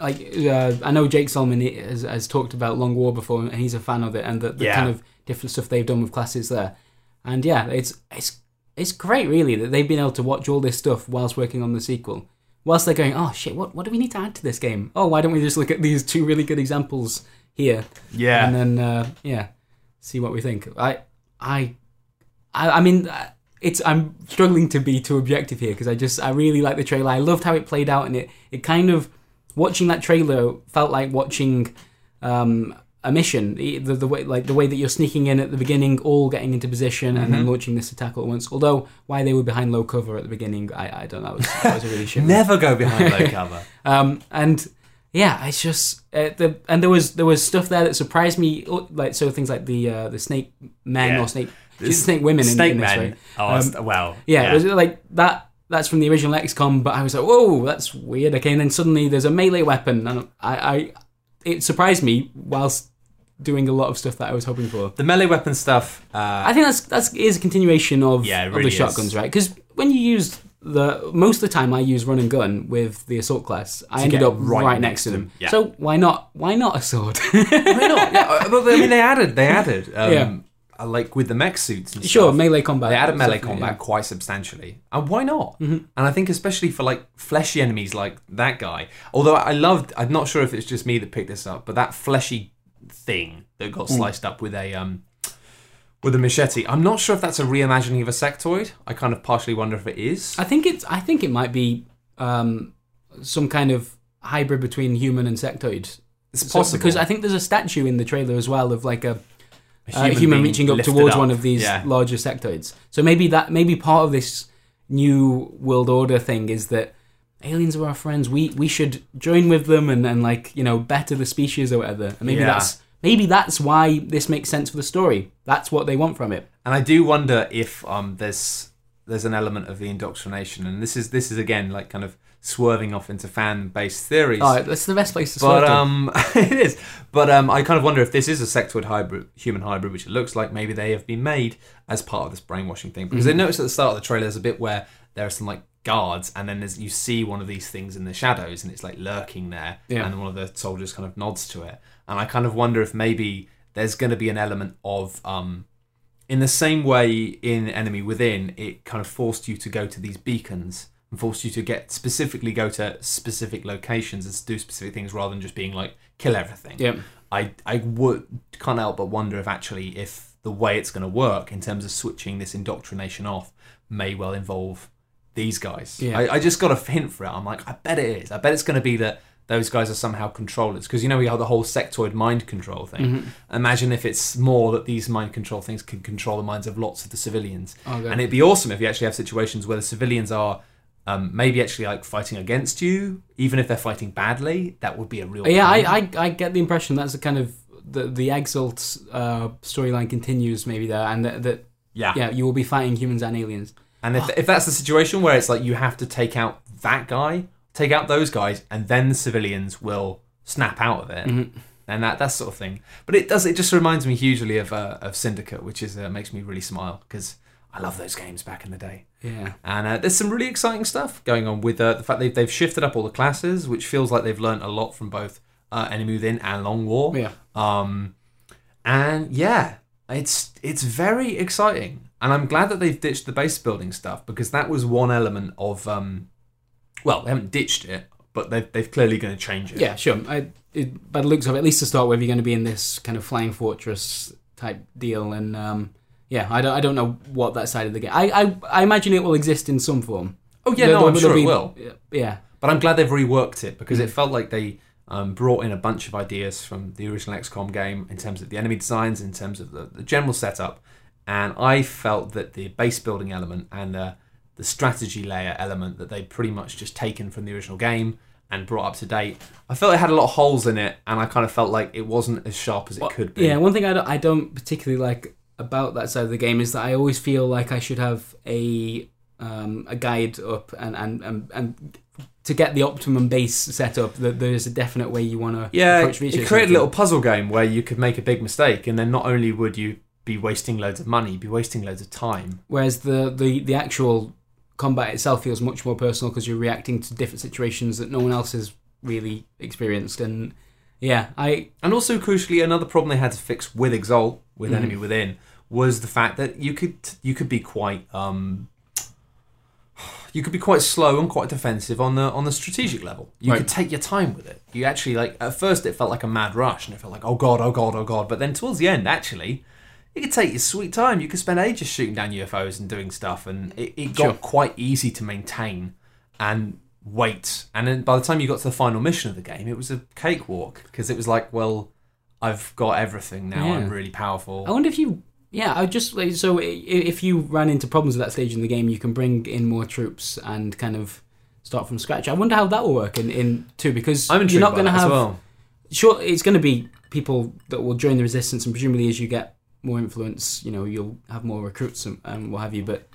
like uh, I know Jake Solomon has, has talked about Long War before, and he's a fan of it, and the, the Yeah. kind of different stuff they've done with classes there. And yeah, it's it's it's great, really, that they've been able to watch all this stuff whilst working on the sequel. Whilst they're going, oh shit, what what do we need to add to this game? Oh, why don't we just look at these two really good examples here, yeah. and then uh, yeah, see what we think. I I I, I mean. uh, It's I'm struggling to be too objective here because I just I really like the trailer. I loved how it played out, and it it kind of watching that trailer felt like watching um, a mission. The, the, way like the way that you're sneaking in at the beginning, all getting into position, and then launching this attack all at once. Although why they were behind low cover at the beginning, I, I don't know. That was, that was a really shit. Never go behind low cover. Um, and yeah, it's just uh, the and there was there was stuff there that surprised me, oh, like so things like the uh, the snake men Yeah. or snake snake women in, Snake in this, men. right? Oh, Um, well. Yeah, it was like that. That's from the original XCOM, but I was like, "Whoa, that's weird." Okay, and then suddenly there's a melee weapon, and I, I, it surprised me whilst doing a lot of stuff that I was hoping for. the melee weapon stuff. Uh, I think that's that's is a continuation of, Yeah, it of really the is. shotguns, right? Because when you use the most of the time, I use run and gun with the assault class. I ended up right, next to them. yeah. So why not? Why not a sword? why not? Yeah, uh, but I mean, they added. They added. Um, Yeah. uh, Like with the mech suits and sure, stuff. melee combat. They added melee combat quite substantially, and why not? And I think especially for like fleshy enemies like that guy. Although I loved, I'm not sure if it's just me that picked this up, but that fleshy thing that got sliced up with a um with a machete. I'm not sure if that's a reimagining of a sectoid. I kind of partially wonder if it is. I think it's. I think it might be um, some kind of hybrid between human and sectoid. It's So- possible because I think there's a statue in the trailer as well of like a, A a human, reaching up towards up. one of these Yeah. larger sectoids. So maybe that maybe part of this new world order thing is that aliens are our friends. We we should join with them and, and like you know better the species or whatever. And maybe Yeah. that's maybe that's why this makes sense for the story. That's what they want from it. And I do wonder if um, there's there's an element of the indoctrination, and this is this is again like kind of swerving off into fan based theories. Oh, that's the best place to but start. um, it is. But um, I kind of wonder if this is a sectoid hybrid, human hybrid, which it looks like. Maybe they have been made as part of this brainwashing thing. Because I Mm-hmm. noticed at the start of the trailer, there's a bit where there are some like guards, and then there's you see one of these things in the shadows, and it's like lurking there, Yeah. and one of the soldiers kind of nods to it, and I kind of wonder if maybe there's going to be an element of um, in the same way in Enemy Within, it kind of forced you to go to these beacons and forced you to get specifically go to specific locations and do specific things rather than just being like kill everything. yeah. I I would can't help but wonder if actually if the way it's going to work in terms of switching this indoctrination off may well involve these guys. Yeah. I, I just got a hint for it. I'm like, I bet it is. I bet it's going to be that those guys are somehow controllers because you know we have the whole sectoid mind control thing. Mm-hmm. Imagine if it's more that these mind control things can control the minds of lots of the civilians, Okay. and it'd be awesome if you actually have situations where the civilians are. Um, maybe actually like fighting against you, even if they're fighting badly, that would be a real. Yeah. I, I, I get the impression that's the kind of the the Exalt uh, storyline continues maybe there, and that, that yeah, yeah, you will be fighting humans and aliens. And if, if that's the situation where it's like you have to take out that guy, take out those guys, and then the civilians will snap out of it, Mm-hmm. and that that sort of thing. But it does. It just reminds me hugely of uh, of Syndicate, which is uh, makes me really smile because I love those games back in the day. Yeah, And uh, there's some really exciting stuff going on with uh, the fact they've they've shifted up all the classes, which feels like they've learned a lot from both uh, Enemy Within and Long War. yeah. Um, and yeah, it's it's very exciting, and I'm glad that they've ditched the base building stuff because that was one element of um, well, they haven't ditched it, but they've they've clearly going to change it. Yeah, sure. I, it, by the looks of it, at least to start with, you're going to be in this kind of flying fortress type deal, and um, yeah, I don't, I don't know what that side of the game. I, I, I imagine it will exist in some form. Oh yeah, There- no, I'm sure be- it will. Yeah, But I'm glad they've reworked it because Mm. it felt like they um, brought in a bunch of ideas from the original XCOM game in terms of the enemy designs, in terms of the, the general setup, and I felt that the base building element and uh, the strategy layer element that they'd pretty much just taken from the original game and brought up to date. I felt it had a lot of holes in it, and I kind of felt like it wasn't as sharp as it Well, could be. Yeah, one thing I don't, I don't particularly like about that side of the game is that I always feel like I should have a um, a guide up and, and, and, and to get the optimum base set up. That there's a definite way you want to Yeah, approach it created a little puzzle game where you could make a big mistake, and then not only would you be wasting loads of money, you'd be wasting loads of time. Whereas the, the, the actual combat itself feels much more personal because you're reacting to different situations that no one else has really experienced. And yeah, I And also, crucially, another problem they had to fix with Exalt, with Mhm. Enemy Within, was the fact that you could you could be quite um, you could be quite slow and quite defensive on the on the strategic level. You Right. could take your time with it. You actually like at first it felt like a mad rush, and it felt like oh god, oh god, oh god. But then towards the end, actually, you could take your sweet time. You could spend ages shooting down UFOs and doing stuff, and it, it got Sure. quite easy to maintain and wait. And then by the time you got to the final mission of the game, it was a cakewalk because it was like, well, I've got everything now. I'm really powerful. I wonder if you. Yeah, I just like so. If you ran into problems at that stage in the game, you can bring in more troops and kind of start from scratch. I wonder how that will work in in two because I'm you're not going to have. well. Sure, it's going to be people that will join the resistance, and presumably as you get more influence, you know, you'll have more recruits and, and what have you. But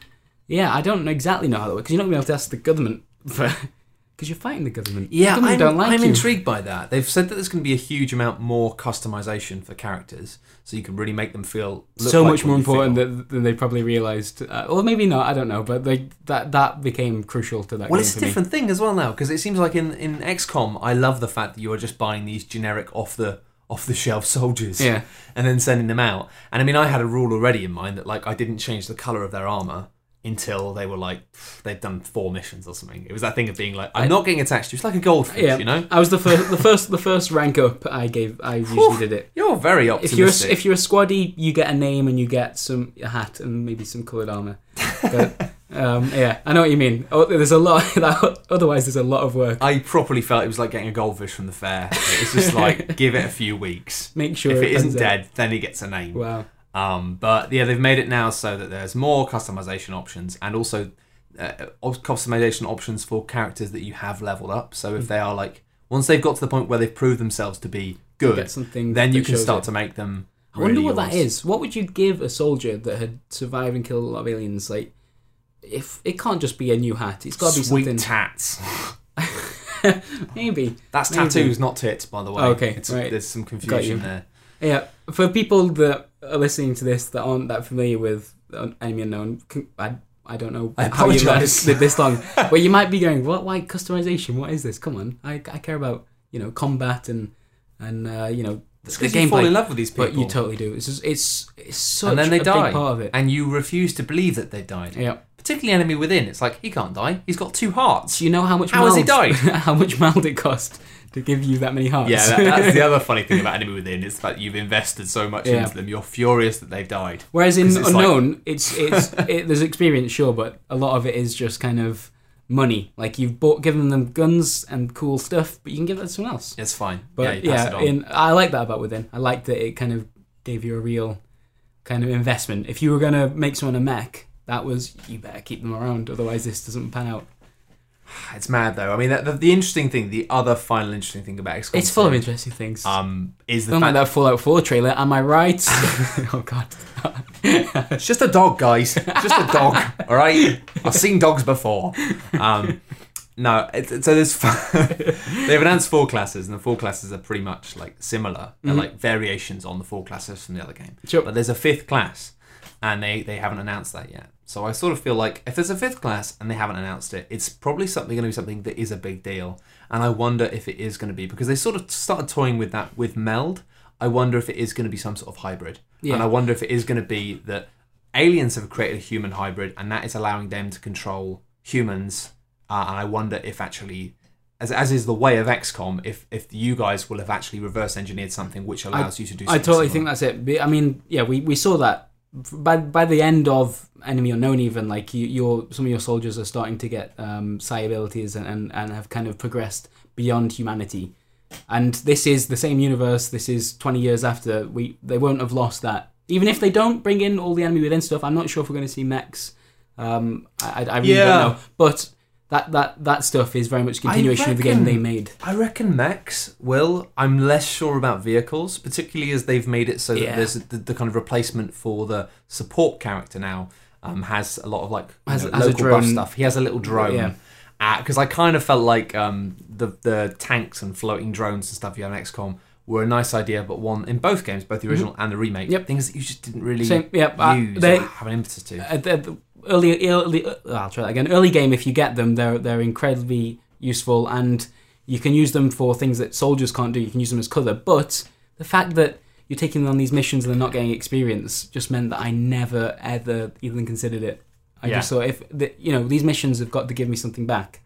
yeah, I don't exactly know how that works because you're not going to be able to ask the government for because you're fighting the government. Yeah, the government I'm, don't like I'm you. intrigued by that. They've said that there's going to be a huge amount more customization for characters, so you can really make them feel so like much more important than, than they probably realized, uh, or maybe not. I don't know, but they that that became crucial to that. Well, it's a for me. different thing as well now because it seems like in in XCOM, I love the fact that you are just buying these generic off the off the shelf soldiers, Yeah, and then sending them out. And I mean, I had a rule already in mind that like I didn't change the color of their armor until they were like they'd done four missions or something. It was that thing of being like, I'm not getting attached to. It's like a goldfish, yeah. you know. I was the first, the first, the first rank up. I gave. I usually did it. You're very optimistic. If you're a, if you're a squaddy, you get a name and you get some a hat and maybe some coloured armor. But um, yeah, I know what you mean. Oh, there's a lot. otherwise, there's a lot of work. I properly felt it was like getting a goldfish from the fair. It's just like give it a few weeks. Make sure if it isn't pans out. dead, then he gets a name. Wow. Um, but yeah, they've made it now so that there's more customization options and also uh, customization options for characters that you have leveled up. So if they are like once they've got to the point where they've proved themselves to be good, something. then you can start it. to make them. I wonder what that yours. is. What would you give a soldier that had survived and killed a lot of aliens? Like, if it can't just be a new hat, it's got to be Sweet something. tats. Maybe. That's Maybe. tattoos, not tits, by the way. Okay, It's- right. There's some confusion there. Yeah, for people that are listening to this that aren't that familiar with Enemy Unknown, I, I don't know I how you lasted this long. but you might be going, "What? Why customization? What is this? Come on, I, I care about you know combat and and uh, you know It's the because you fall in love with these people, But you totally do. It's just, it's it's such and then they a die, big part of it. and you refuse to believe that they died. yeah. Particularly enemy within. It's like he can't die. He's got two hearts. Do you know how much How has he mild- died? how much meld it cost to give you that many hearts? Yeah, that, that's the other funny thing about Enemy Within is that you've invested so much Yeah. into them. You're furious that they've died. Whereas in it's like- unknown, it's it's it, there's experience, sure, but a lot of it is just kind of money. Like you've bought, given them guns and cool stuff, but you can give that to someone else. It's fine. But yeah, you pass it yeah, on. in I like that about Within. I like that it kind of gave you a real kind of investment. If you were gonna make someone a mech, that was you better keep them around, otherwise this doesn't pan out. It's mad though. I mean, the, the interesting thing, the other final interesting thing about XCOM, It's full of interesting things. Um, is the Don't like that Fallout 4 trailer. Am I right? oh god. it's just a dog, guys. It's just a dog. all right. I've seen dogs before. Um, no, it's, it's- so there's they've announced four classes, and the four classes are pretty much like similar. They're Mhm. like variations on the four classes from the other game. Sure. But there's a fifth class, and they they haven't announced that yet. So I sort of feel like if there's a fifth class and they haven't announced it, it's probably something going to be something that is a big deal. And I wonder if it is going to be because they sort of started toying with that with meld. I wonder if it is going to be some sort of hybrid. Yeah. And I wonder if it is going to be that aliens have created a human hybrid and that is allowing them to control humans. Uh, and I wonder if actually, as, as is the way of XCOM, if, if you guys will have actually reverse engineered something which allows you to do I totally similar. think that's it. I mean, yeah, we, we saw that by by the end of Enemy Unknown. Even like you, your some of your soldiers are starting to get um, psi abilities and, and and have kind of progressed beyond humanity. And this is the same universe. This is twenty years after we. They won't have lost that. Even if they don't bring in all the enemy within stuff, I'm not sure if we're going to see mechs. Um, I, I I really Yeah. don't know. But that that that stuff is very much a continuation of the game they made. I reckon mechs will. I'm less sure about vehicles, particularly as they've made it so that there's the, the kind of replacement for the support character now um, has a lot of like Has- know, has a local drone. stuff. He has a little drone. Yeah. Because I kind of felt like um, the the tanks and floating drones and stuff you have in XCOM were a nice idea, but one in both games, both the original and the remake, Mm-hmm. Yep. things that you just didn't really Same, yeah, uh, use they- or have an impetus to. Uh, early, early uh, I'll try that again. Early game, if you get them, they're they're incredibly useful, and you can use them for things that soldiers can't do. You can use them as cover, but the fact that you're taking them on these missions and they're not getting experience just meant that I never ever even considered it. I Yeah. just thought if the, you know these missions have got to give me something back.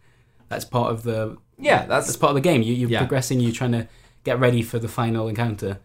That's part of the yeah, that's that's part of the game. You, you're Yeah. progressing. You're trying to get ready for the final encounter.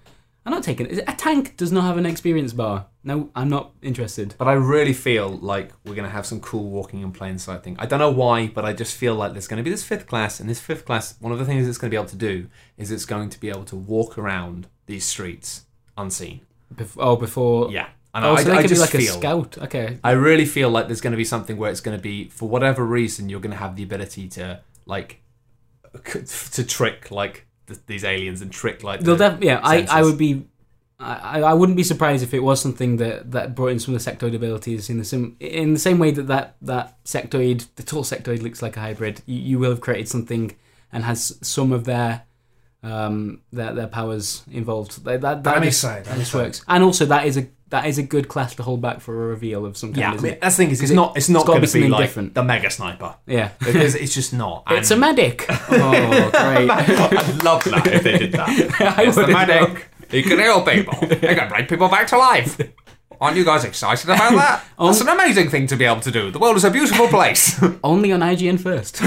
I'm not taking it. A tank does not have an experience bar. No, I'm not interested. But I really feel like we're going to have some cool walking in plain sight thing. I don't know why, but I just feel like there's going to be this fifth class, and this fifth class, one of the things it's going to be able to do is it's going to be able to walk around these streets unseen. Bef- oh, before. Yeah. And Oh, I, so they I could be just like feel, a scout. Okay. I really feel like there's going to be something where it's going to be, for whatever reason, you're going to have the ability to, like, to trick, like, th- these aliens and trick, like, They'll the- def- yeah, I, I would be. I, I wouldn't be surprised if it was something that, that brought in some of the sectoid abilities in the sim in the same way that that, that sectoid the tall sectoid looks like a hybrid. You, you will have created something and has some of their um their, their powers involved. That that, that I'm just, excited, that just excited. works. And also that is a that is a good class to hold back for a reveal of some kind. Yeah, I mean, that's the thing is, it's it- not, it's not going be to be something like different. the mega sniper yeah. because it's just not. It's a medic. Oh, great. I'd love that if they did that. I It's the medic. He can heal people. He can bring people back to life. Aren't you guys excited about that? That's an amazing thing to be able to do. The world is a beautiful place. Only on IGN first.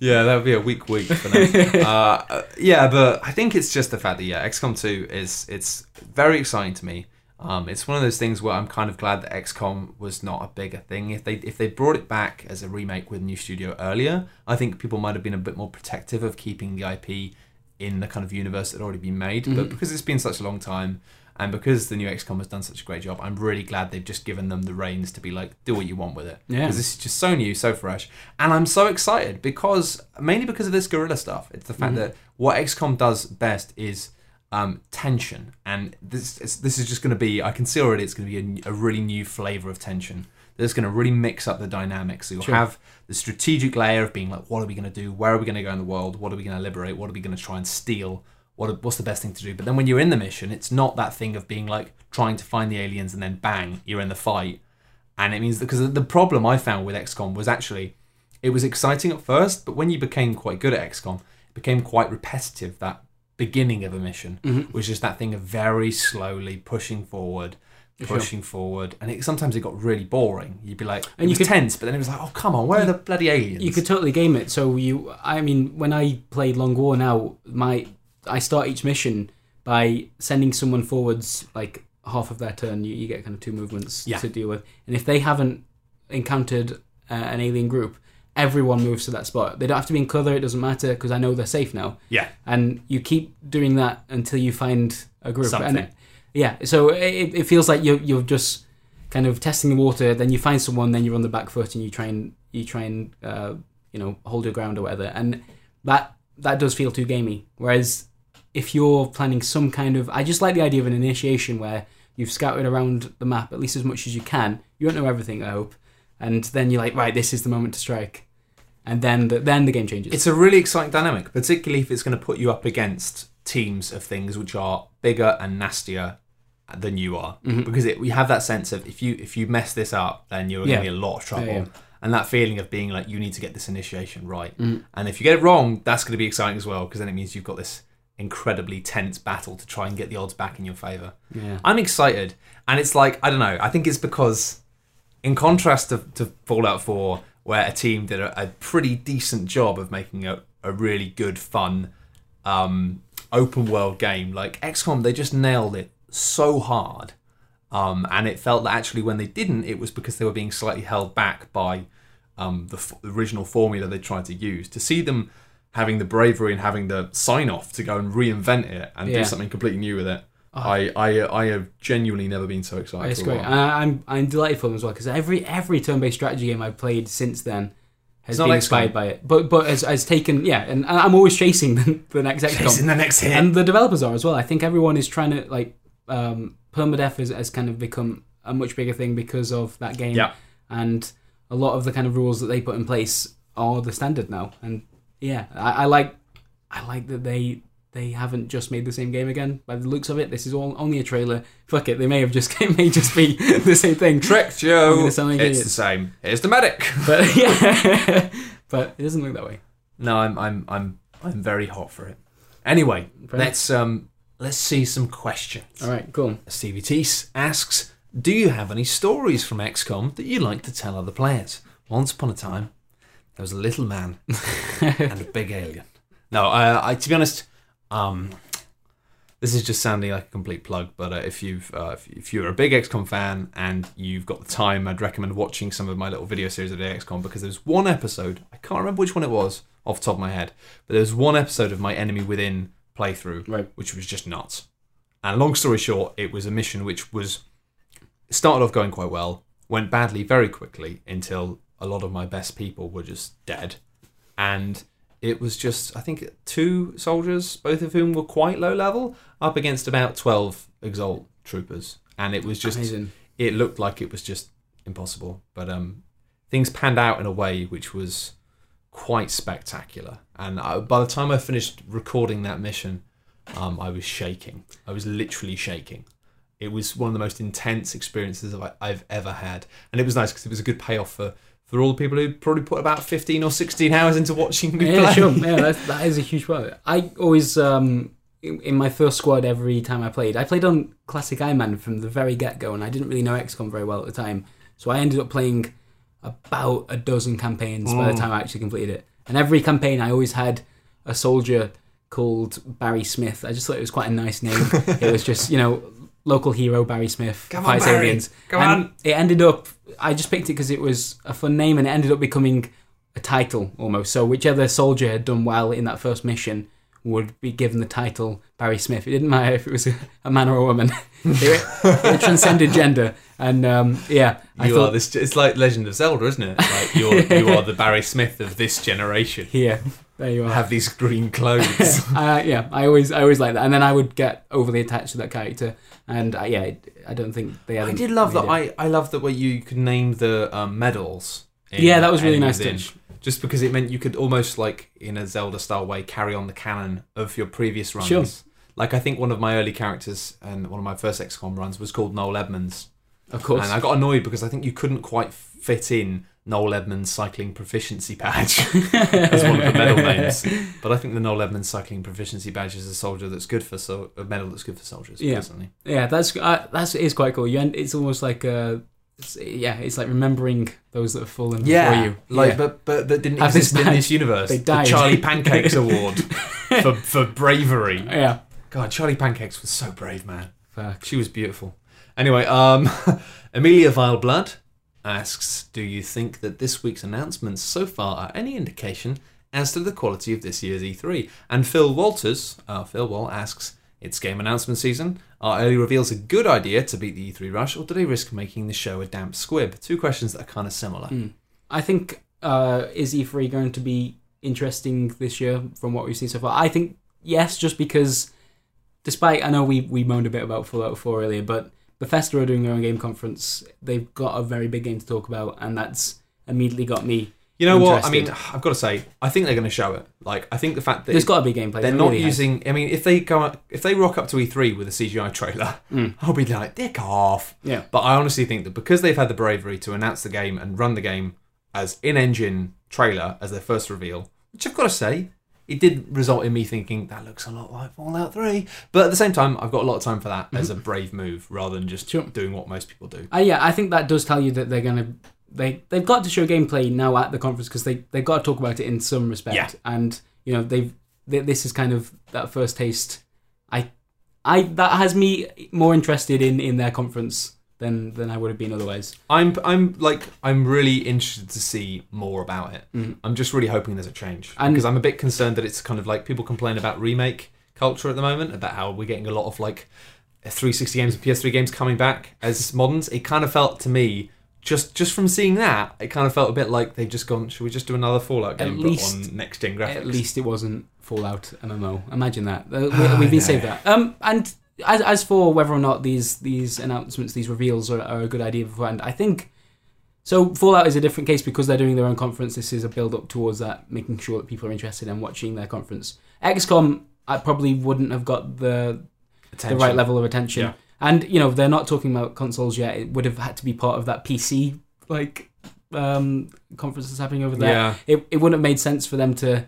yeah, that would be a weak week for them. uh, uh, yeah, but I think it's just the fact that yeah, XCOM 2 is it's very exciting to me. Um, it's one of those things where I'm kind of glad that XCOM was not a bigger thing. If they if they brought it back as a remake with a new studio earlier, I think people might have been a bit more protective of keeping the IP in the kind of universe that had already been made. But because it's been such a long time, and because the new XCOM has done such a great job, I'm really glad they've just given them the reins to be like, do what you want with it. Yeah. Because this is just so new, so fresh, and I'm so excited because mainly because of this guerrilla stuff. It's the fact that what XCOM does best is um, tension, and this is, this is just going to be. I can see already it's going to be a, a really new flavor of tension. That's going to really mix up the dynamics. So you'll Sure. have the strategic layer of being like, what are we going to do? Where are we going to go in the world? What are we going to liberate? What are we going to try and steal? What what's the best thing to do? But then when you're in the mission, it's not that thing of being like trying to find the aliens and then bang, you're in the fight. And it means because the problem I found with XCOM was actually it was exciting at first, but when you became quite good at XCOM, it became quite repetitive. That beginning of a mission was just that thing of very slowly pushing forward, Sure. pushing forward, and it, sometimes it got really boring. You'd be like, And it you was could- tense, but then it was like, oh come on, where are the bloody aliens? You could totally game it. So you, I mean, when I played Long War now, my I start each mission by sending someone forwards like half of their turn. You, you get kind of two movements Yeah. to deal with, and if they haven't encountered uh, an alien group, everyone moves to that spot. They don't have to be in colour, It doesn't matter because I know they're safe now. yeah, And you keep doing that until you find a group. Something. And yeah, so it, it feels like you're you're just kind of testing the water. Then you find someone, then you're on the back foot, and you try and you try and uh, you know hold your ground or whatever. And that that does feel too gamey. Whereas if you're planning some kind of, I just like the idea of an initiation where you've scouted around the map at least as much as you can. You don't know everything, I hope, and then you're like, right, this is the moment to strike, and then the, then the game changes. It's a really exciting dynamic, particularly if it's going to put you up against teams of things which are bigger and nastier than you are, Mm-hmm. because it, we have that sense of if you if you mess this up, then you're Yeah. going to be a lot of trouble. yeah. And that feeling of being like you need to get this initiation right, Mm. and if you get it wrong, that's going to be exciting as well because then it means you've got this incredibly tense battle to try and get the odds back in your favor. yeah. I'm excited, and it's like I don't know. I think it's because, in contrast to, to Fallout 4, where a team did a, a pretty decent job of making a, a really good, fun, um, open world game, like XCOM, they just nailed it so hard. Um, and it felt that actually when they didn't, it was because they were being slightly held back by um, the f- original formula they tried to use. To see them having the bravery and having the sign off to go and reinvent it and Yeah. do something completely new with it, I, I I have genuinely never been so excited. It's for a great. I- I'm I'm delighted for them as well because every every turn-based strategy game I've played since then has been inspired by it, but but has, has taken yeah, and I'm always chasing the, the next XCOM. Chasing the next hit. and the developers are as well. I think everyone is trying to like um, permadeath has, has kind of become a much bigger thing because of that game. Yeah. and a lot of the kind of rules that they put in place are the standard now. And yeah, I, I like I like that they they haven't just made the same game again. By the looks of it, this is all only a trailer. Fuck it, they may have just it may just be the same thing. Tricked you. gonna sound like it's idiots. the same. Here's the medic. But yeah, but it doesn't look that way. No, I'm I'm I'm I'm very hot for it. Anyway, Fair. let's um let's see some questions. All right, cool. Stevie Teese asks, "Do you have any stories from XCOM that you'd like to tell other players?" Once upon a time, there was a little man and a big alien. No, I, I to be honest, um, this is just sounding like a complete plug. But uh, if you've uh, if, if you're a big XCOM fan and you've got the time, I'd recommend watching some of my little video series of the XCOM because there's one episode I can't remember which one it was off the top of my head, but there's one episode of my Enemy Within playthrough Right. which was just nuts. And long story short, it was a mission which was started off going quite well, went badly very quickly until a lot of my best people were just dead, and it was just I think two soldiers, both of whom were quite low level, up against about twelve Exalt troopers, and it was just Amazing. it looked like it was just impossible. But um, things panned out in a way which was quite spectacular. And I, by the time I finished recording that mission, um, I was shaking. I was literally shaking. It was one of the most intense experiences I've ever had, and it was nice because it was a good payoff for. For all the people who probably put about fifteen or sixteen hours into watching me Yeah, play. sure. Yeah, that, that is a huge part. I always, um, in, in my first squad, every time I played, I played on classic Iron Man from the very get go, and I didn't really know XCOM very well at the time. So I ended up playing about a dozen campaigns by the Mm. time I actually completed it. And every campaign, I always had a soldier called Barry Smith. I just thought it was quite a nice name. it was just, you know, local hero Barry Smith Come on, Barry. aliens. Come and on. It ended up. I just picked it because it was a fun name, and it ended up becoming a title almost. So whichever soldier had done well in that first mission would be given the title Barry Smith. It didn't matter if it was a, a man or a woman. it, it transcended gender, and um, yeah, I You thought are this. It's like Legend of Zelda, isn't it? Like you're you are the Barry Smith of this generation. Yeah. there you are. Have these green clothes. uh, yeah, I always, I always like that, and then I would get overly attached to that character, and uh, yeah, I don't think they. I did love that. it. I, I love that where you could name the um, medals. in Yeah, that was really nice touch. Just because it meant you could almost like in a Zelda style way carry on the canon of your previous runs. Sure. Like I think one of my early characters and one of my first XCOM runs was called Noel Edmonds, Of course, and I got annoyed because I think you couldn't quite fit in Noel Edmonds cycling proficiency badge as one of the medal names. But I think the Noel Edmonds cycling proficiency badge is a soldier that's good for so a medal that's good for soldiers. Yeah. Personally, Yeah, that's uh, that's is quite cool. You end, it's almost like uh, it's, yeah, it's like remembering those that have fallen before you. like yeah. but but that didn't Have this exist in this universe. They The. Charlie Pancakes Award for for bravery. yeah. God, Charlie Pancakes was so brave, man. Fuck. She was beautiful. Anyway, um, Amelia Vileblood asks, "Do you think that this week's announcements so far are any indication as to the quality of this year's E3?" And Phil Walters, uh, Phil Wall asks, "It's game announcement season. Are early reveals a good idea to beat the E3 rush, or do they risk making the show a damp squib?" Two questions that are kind of similar. Mm. I think uh, is E3 going to be interesting this year from what we've seen so far? I think yes, just because despite I know we we moaned a bit about Fallout 4 earlier, but Bethesda are doing their own game conference. They've got a very big game to talk about, and that's immediately got me. You know what? I mean, I've got to say, I think they're going to show it. Like, I think the fact that There's it- got to be gameplay. they're not really has. using. I mean, if they go, if they rock up to E3 with a CGI trailer, Mm. I'll be like, dick off. Yeah. But I honestly think that because they've had the bravery to announce the game and run the game as in-engine trailer as their first reveal, which I've got to say, it did result in me thinking that looks a lot like Fallout 3. But at the same time, I've got a lot of time for that as a brave move rather than just Mm-hmm. Sure. doing what most people do. Uh, yeah, I think that does tell you that they're gonna they they've got to show gameplay now at the conference because they they've got to talk about it in some respect. Yeah. And you know they've they, this is kind of that first taste. I I that has me more interested in in their conference than than I would have been otherwise. I'm I'm like I'm really interested to see more about it. Mhm. I'm just really hoping there's a change And- because I'm a bit concerned that it's kind of like people complain about remake culture at the moment about how we're getting a lot of like 360 games and PS3 games coming back as moderns. It kind of felt to me just just from seeing that, it kind of felt a bit like they've just gone. Should we just do another Fallout At game least- but on next gen graphics? At least it wasn't Fallout MMO. Imagine that. Uh, we, Ah, we've been saved that. Um, and as, as for whether or not these these announcements, these reveals are, are a good idea beforehand, I think. So Fallout is a different case because they're doing their own conference. This is a build up towards that, making sure that people are interested in watching their conference. XCOM, I probably wouldn't have got the Attention. the right level of attention. Yeah. And you know they're not talking about consoles yet. It would have had to be part of that PC like um, conference that's happening over there Yeah. it, it wouldn't have made sense for them to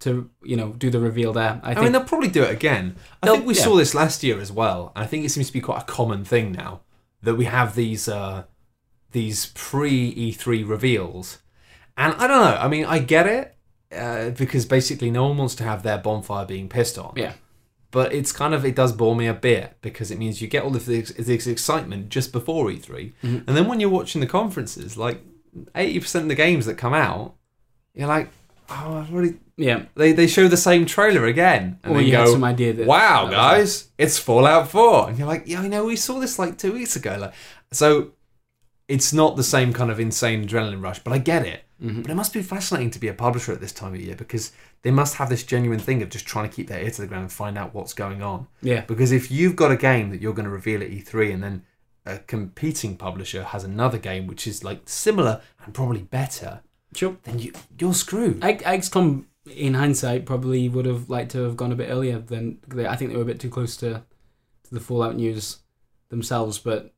to you know do the reveal there. I I, mean, they'll probably do it again. I They'll- think we yeah. saw this last year as well, and I think it seems to be quite a common thing now that we have these uh, these pre E3 reveals. And I don't know. I mean, I get it uh, because basically no one wants to have their bonfire being pissed on. Yeah. But it's kind of it does bore me a bit because it means you get all of this, this excitement just before E3, Mhm. and then when you're watching the conferences, like eighty percent of the games that come out, you're like, oh, I've already yeah. they they show the same trailer again and Or then you had go some idea that wow that guys it's fallout 4 and you're like yeah i know we saw this like two weeks ago like so it's not the same kind of insane adrenaline rush but i get it. Mhm. but it must be fascinating to be a publisher at this time of year because they must have this genuine thing of just trying to keep their ear to the ground and find out what's going on Yeah, because if you've got a game that you're going to reveal at E3 and then a competing publisher has another game which is like similar and probably better, sure. then you you're screwed. XCOM, in hindsight, probably would have liked to have gone a bit earlier. Than they, I think they were a bit too close to, to the Fallout news themselves. But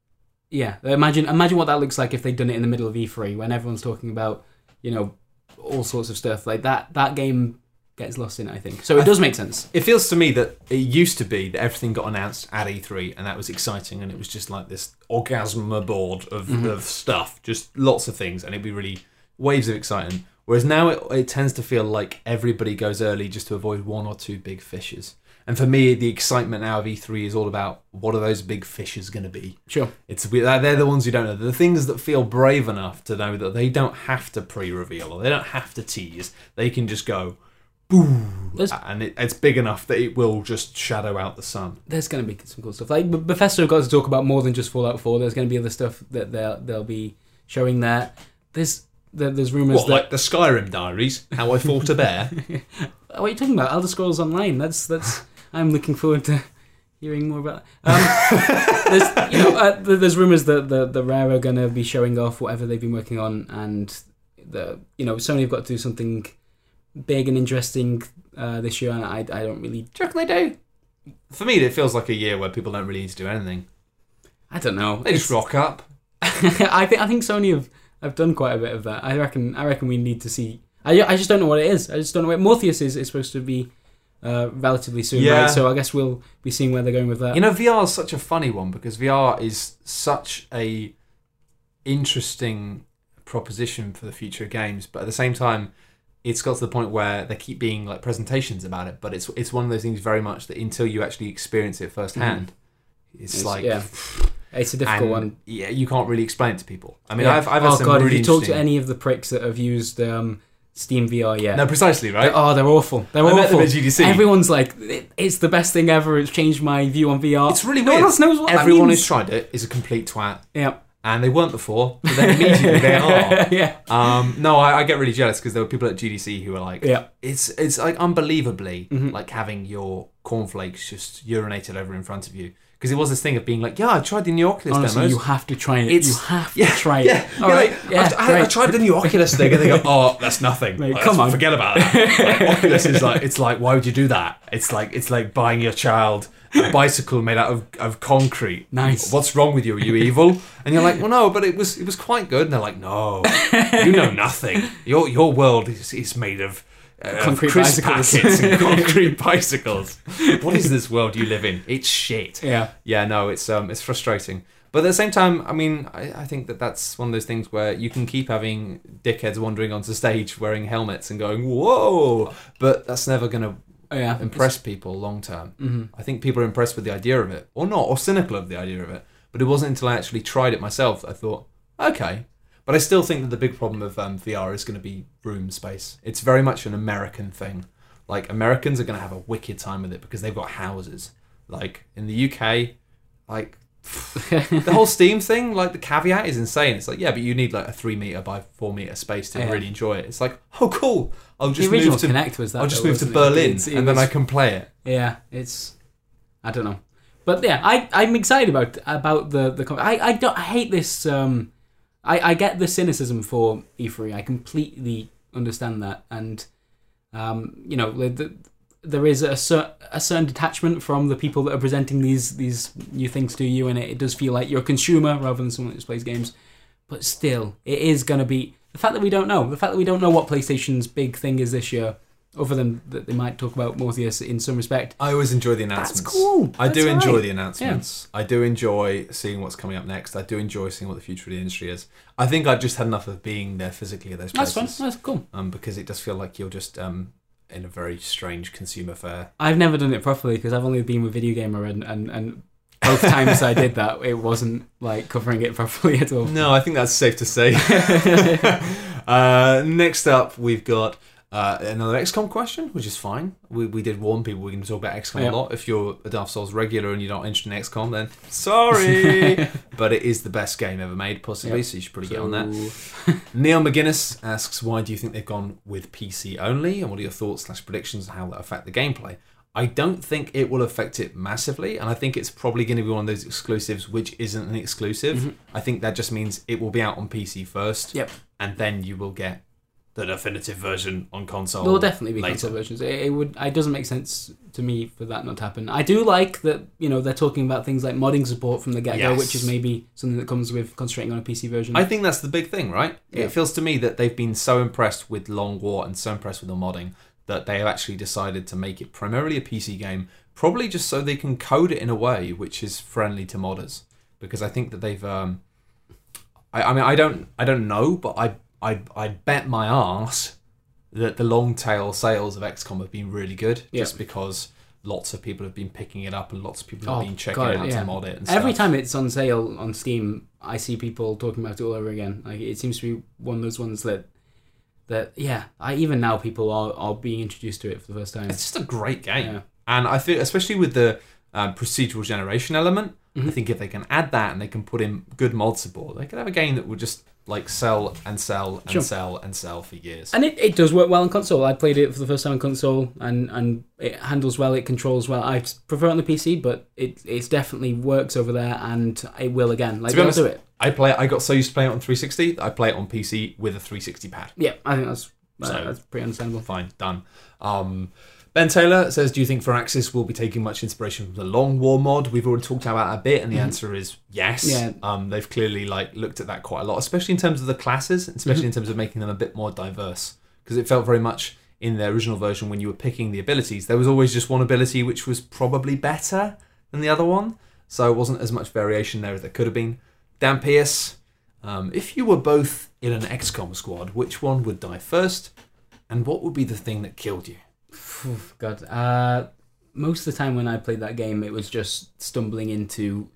yeah, imagine imagine what that looks like if they'd done it in the middle of E3 when everyone's talking about you know all sorts of stuff like that. That game gets lost in it. I think so. It does make sense. It feels to me that it used to be that everything got announced at E3 and that was exciting and it was just like this orgasm board of, Mhm. of stuff, just lots of things, and it'd be really waves of excitement. Whereas now it, it tends to feel like everybody goes early just to avoid one or two big fishes. And for me, the excitement now of E3 is all about what are those big fishes going to be. Sure. It's uh, they're the ones you don't know. They're the things that feel brave enough to know that they don't have to pre-reveal or they don't have to tease. They can just go, boom, There's- and it, it's big enough that it will just shadow out the sun. there's going to be some cool stuff. Like Bethesda have got to talk about more than just Fallout 4. There's going to be other stuff that they'll they'll be showing there. There's there, there's rumors What, that like the Skyrim diaries? How I fought a bear? what are you talking about? Elder Scrolls Online. That's that's. I'm looking forward to hearing more about. That. Um, there's you know uh, there's rumors that the the Rare are going to be showing off whatever they've been working on, and the you know Sony have got to do something big and interesting uh, this year, and I I don't really Do they do? For me, it feels like a year where people don't really need to do anything. I don't know. They just rock up. I think I think Sony have, have done quite a bit of that. I reckon I reckon we need to see. I, I just don't know what it is. I just don't know. What, Morpheus is, is supposed to be uh, relatively soon, Yeah. right? So I guess we'll be seeing where they're going with that. You know, VR is such a funny one because VR is such a interesting proposition for the future of games, but at the same time, it's got to the point where they keep being like presentations about it. But it's it's one of those things very much that until you actually experience it firsthand, it's, It's- like yeah. It's a difficult and, one. Yeah, you can't really explain it to people. I mean, Yeah. I've I've had oh some god, really have you talked to any of the pricks that have used um, Steam VR yet? No, precisely right. oh, they're awful. They're I met awful. them at GDC. Everyone's like, "It- it's the best thing ever. It's changed my view on VR. It's really weird. no one else knows what Everyone who's tried it is a complete twat, Yeah, and they weren't before, but then immediately they are. yeah, Um, no, I, I get really jealous because there were people at GDC who were like, yeah. it's it's like unbelievably Mhm. like having your cornflakes just urinated over in front of you because it was this thing of being like, yeah, I tried the new Oculus Honestly, demos. you have to try it. It's- you have to yeah, try it. yeah, All yeah, right. like, yeah, I, I, I tried the new Oculus thing, and they go, "Oh, that's nothing. Mate, Like, come on. forget about that." Like, Oculus is like, it's like, why would you do that? It's like, it's like buying your child a bicycle made out of, of concrete. Nice. What's wrong with you? Are you evil? And you're like, well, no, but it was it was quite good. And they're like, no, you know nothing. Your your world is, is made of. Uh, Concrete bicycles. packets and concrete bicycles. What is this world you live in? It's shit. Yeah, yeah no it's um it's frustrating. But at the same time i mean I, I think that that's one of those things where you can keep having dickheads wandering onto stage wearing helmets and going whoa! But that's never going to oh, yeah. impress people long term. Hmm i think people are impressed with the idea of it. Or not or cynical of the idea of it. But it wasn't until i actually tried it myself that i thought okay but i still think that the big problem of um, vr is going to be room space it's very much an american thing like americans are going to have a wicked time with it because they've got houses like in the uk like the whole Steam thing, like the caveat is insane. It's like, yeah, but you need like a three meter by four meter space to Yeah. really enjoy it. It's like, oh, cool. I'll just move to Kinect was that. I'll just though, move to wasn't it? Berlin it and then I can play it. Yeah, it's I don't know, but yeah, I I'm excited about about the the. I I don't I hate this. Um, I I get the cynicism for E3. I completely understand that, and um, you know, the, the, there is a, cer- a certain detachment from the people that are presenting these these new things to you, and it, it does feel like you're a consumer rather than someone that just plays games. But still, it is going to be the fact that we don't know. The fact that we don't know what PlayStation's big thing is this year, other than that they might talk about Morpheus in some respect. I always enjoy the announcements. That's cool. I do That's enjoy alright. the announcements. I do enjoy seeing what's coming up next. I do enjoy seeing what the future of the industry is. I think I've just had enough of being there physically at those places. That's fun. That's cool. Um, because it does feel like you're just um, in a very strange consumer fair. I've never done it properly because I've only been with Video Gamer, and, and, and both times I did that, it wasn't like covering it properly at all. No, I think that's safe to say. uh, next up, we've got uh, another XCOM question, which is fine. We, we did warn people we can talk about XCOM Yeah. a lot. If you're a Dark Souls regular and you're not interested in XCOM, then sorry. but it is the best game ever made, possibly, Yep. so you should probably get on that. Neil McGuinness asks, why do you think they've gone with PC only? And what are your thoughts slash predictions on how that affect the gameplay? I don't think it will affect it massively, and I think it's probably going to be one of those exclusives which isn't an exclusive. Mhm. I think that just means it will be out on PC first, Yep. and then you will get the definitive version on console. There will definitely be later. console versions. It, it would. It doesn't make sense to me for that not to happen. I do like that. You know, they're talking about things like modding support from the get go, Yes. which is maybe something that comes with concentrating on a PC version. I think that's the big thing, right? Yeah. It feels to me that they've been so impressed with Long War and so impressed with the modding that they have actually decided to make it primarily a PC game, probably just so they can code it in a way which is friendly to modders. Because I think that they've, um, I, I mean, I don't, I don't know, but I, I, I bet my ass that the long tail sales of XCOM have been really good, Yeah. just because lots of people have been picking it up and lots of people Oh, have been checking God, it out yeah. to mod it. And Every time it's on sale on Steam, I see people talking about it all over again. Like it seems to be one of those ones that that yeah, I even now people are, are being introduced to it for the first time. It's just a great game. Yeah. And I feel, especially with the um, procedural generation element, I Mhm. think if they can add that and they can put in good mod support, they could have a game that will just like sell and sell and Sure. sell and sell for years. And it, it does work well on console. I played it for the first time on console, and, and it handles well. It controls well. I prefer it on the PC, but it it definitely works over there, and it will again. Like To be honest- do it. I play. I got so used to playing it on 360. that I play it on PC with a 360 pad. Yeah, I think that's uh, So- that's pretty understandable. Fine, done. Um, ben Taylor says, "Do you think Firaxis will be taking much inspiration from the Long War mod?" We've already talked about that a bit, and the Mhm. answer is yes. Yeah. Um, they've clearly like looked at that quite a lot, especially in terms of the classes, especially Mm-hmm. in terms of making them a bit more diverse, because it felt very much in the original version when you were picking the abilities, there was always just one ability which was probably better than the other one, so it wasn't as much variation there as there could have been. Dan Pierce, um, if you were both in an XCOM squad, which one would die first? And what would be the thing that killed you? Phew, God, uh, most of the time when I played that game, it was just stumbling into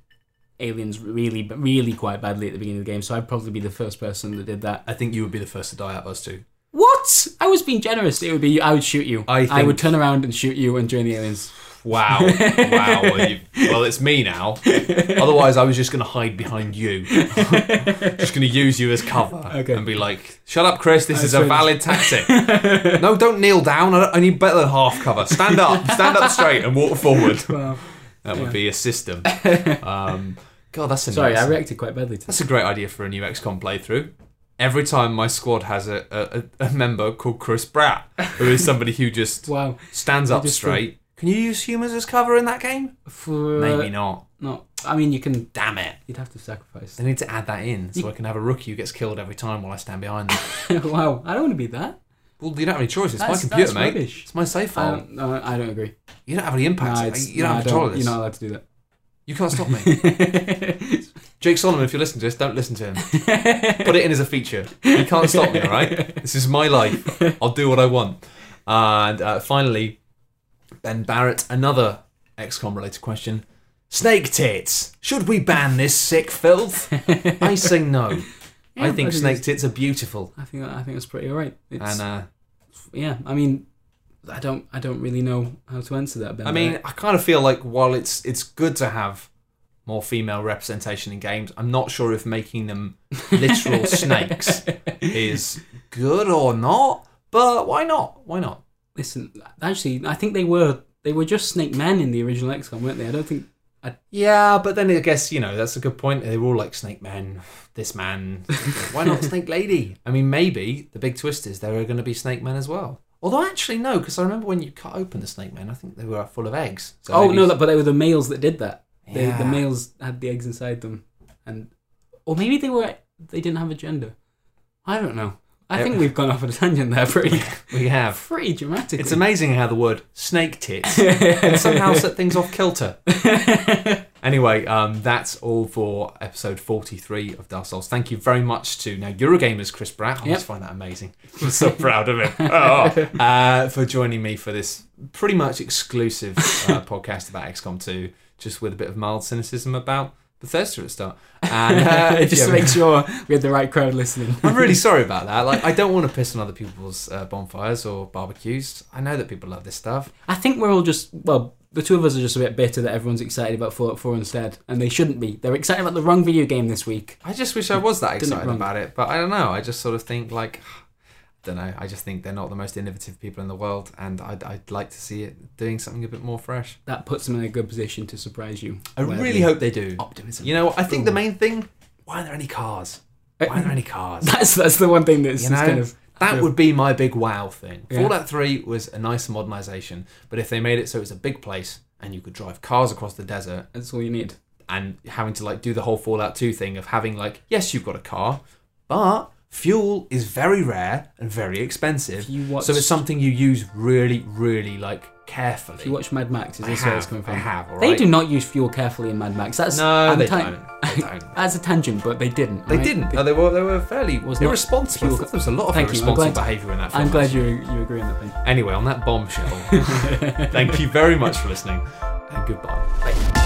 aliens really, really quite badly at the beginning of the game. So I'd probably be the first person that did that. I think you would be the first to die out of us two. What? I was being generous. It would be I would shoot you. I I would turn around and shoot you and join the aliens. Wow. wow. Well, you, well, it's me now. Otherwise, I was just going to hide behind you. just going to use you as cover Okay. and be like, shut up, Chris. This I is a valid tactic. no, don't kneel down. I, don't- I need better than half cover. Stand up. Stand up straight and walk forward. Well, That Yeah. would be a system. Um, God, that's sorry, I reacted quite badly to That's a great idea for a new XCOM playthrough. Every time my squad has a, a, a member called Chris Pratt, who is somebody who just Wow. stands up just straight. Can you use humans as cover in that game? For, Maybe not. No, I mean, you can. Damn it. You'd have to sacrifice. They need to add that in so You- I can have a rookie who gets killed every time while I stand behind them. wow, I don't want to be that. well, you don't have any choice. It's That's- my computer, that's mate. rubbish. It's my save I file. don't, no, I don't agree. you don't have any impact. No, it's- you don't no, have I control of this. You're not allowed to do that. You can't stop me. Jake Solomon, if you're listening to this, don't listen to him. Put it in as a feature. You can't stop me, all right? This is my life. I'll do what I want. And uh, finally, Ben Barrett, another XCOM related question. Snake tits. Should we ban this sick filth? I say no. I think I snake tits are beautiful. I think I think that's pretty alright. It's, And uh, yeah, I mean, I don't I don't really know how to answer that. Ben I mean, Barrett. I kind of feel like while it's it's good to have more female representation in games. I'm not sure if making them literal snakes is good or not, but why not? Why not? Listen, actually, I think they were they were just Snake Men in the original XCOM, weren't they? I don't think. Yeah, but then I guess you know that's a good point. They were all like Snake Men, this man. Why not Snake Lady? I mean, maybe the big twist is there are going to be Snake Men as well. Although actually no, because I remember when you cut open the Snake Men, I think they were full of eggs. So oh maybe- no, but they were the males that did that. Yeah. the males had the eggs inside them, and or maybe they were they didn't have a gender. I don't know. I think we've gone off on a tangent there, pretty we have. pretty dramatically. It's amazing how the word snake tits can somehow set things off kilter. Anyway, um, that's all for episode 43 of Dark Souls. Thank you very much to now Eurogamers Chris Bratt. I Yep. just find that amazing. I'm so proud of him. Oh, uh, for joining me for this pretty much exclusive uh, podcast about XCOM 2, just with a bit of mild cynicism about Bethesda at the start. And uh, just to make sure we had the right crowd listening. I'm really sorry about that. Like, I don't want to piss on other people's uh, bonfires or barbecues. I know that people love this stuff. I think we're all just well, the two of us are just a bit bitter that everyone's excited about Fallout 4 instead, and they shouldn't be. They're excited about the wrong video game this week. I just wish I was that excited about it, but I don't know. I just sort of think like, don't know. I just think they're not the most innovative people in the world, and I'd, I'd like to see it doing something a bit more fresh. That puts them in a good position to surprise you. I really hope they do. optimism. You know, I think the main thing. Why aren't there any cars? Uh, Why aren't there any cars? That's that's the one thing that's You know, kind of That would be my big wow thing. Yeah. Fallout 3 was a nice modernization, but if they made it so it was a big place and you could drive cars across the desert that's all you need. and having to like do the whole Fallout 2 thing of having like, yes, you've got a car, but fuel is very rare and very expensive. If you watch, So it's something you use really, really like carefully. if you watch Mad Max, is I this where it's have, coming I from? have, all They do not use fuel carefully in Mad Max. That's No, they don't. They don't. As a tangent, but they didn't. They right? didn't. No, they were. They were fairly Was irresponsible. Fuel- there was a lot of Thank irresponsible behaviour in that film. I'm glad you you agree on that thing. Anyway, on that bombshell, thank you very much for listening, and goodbye.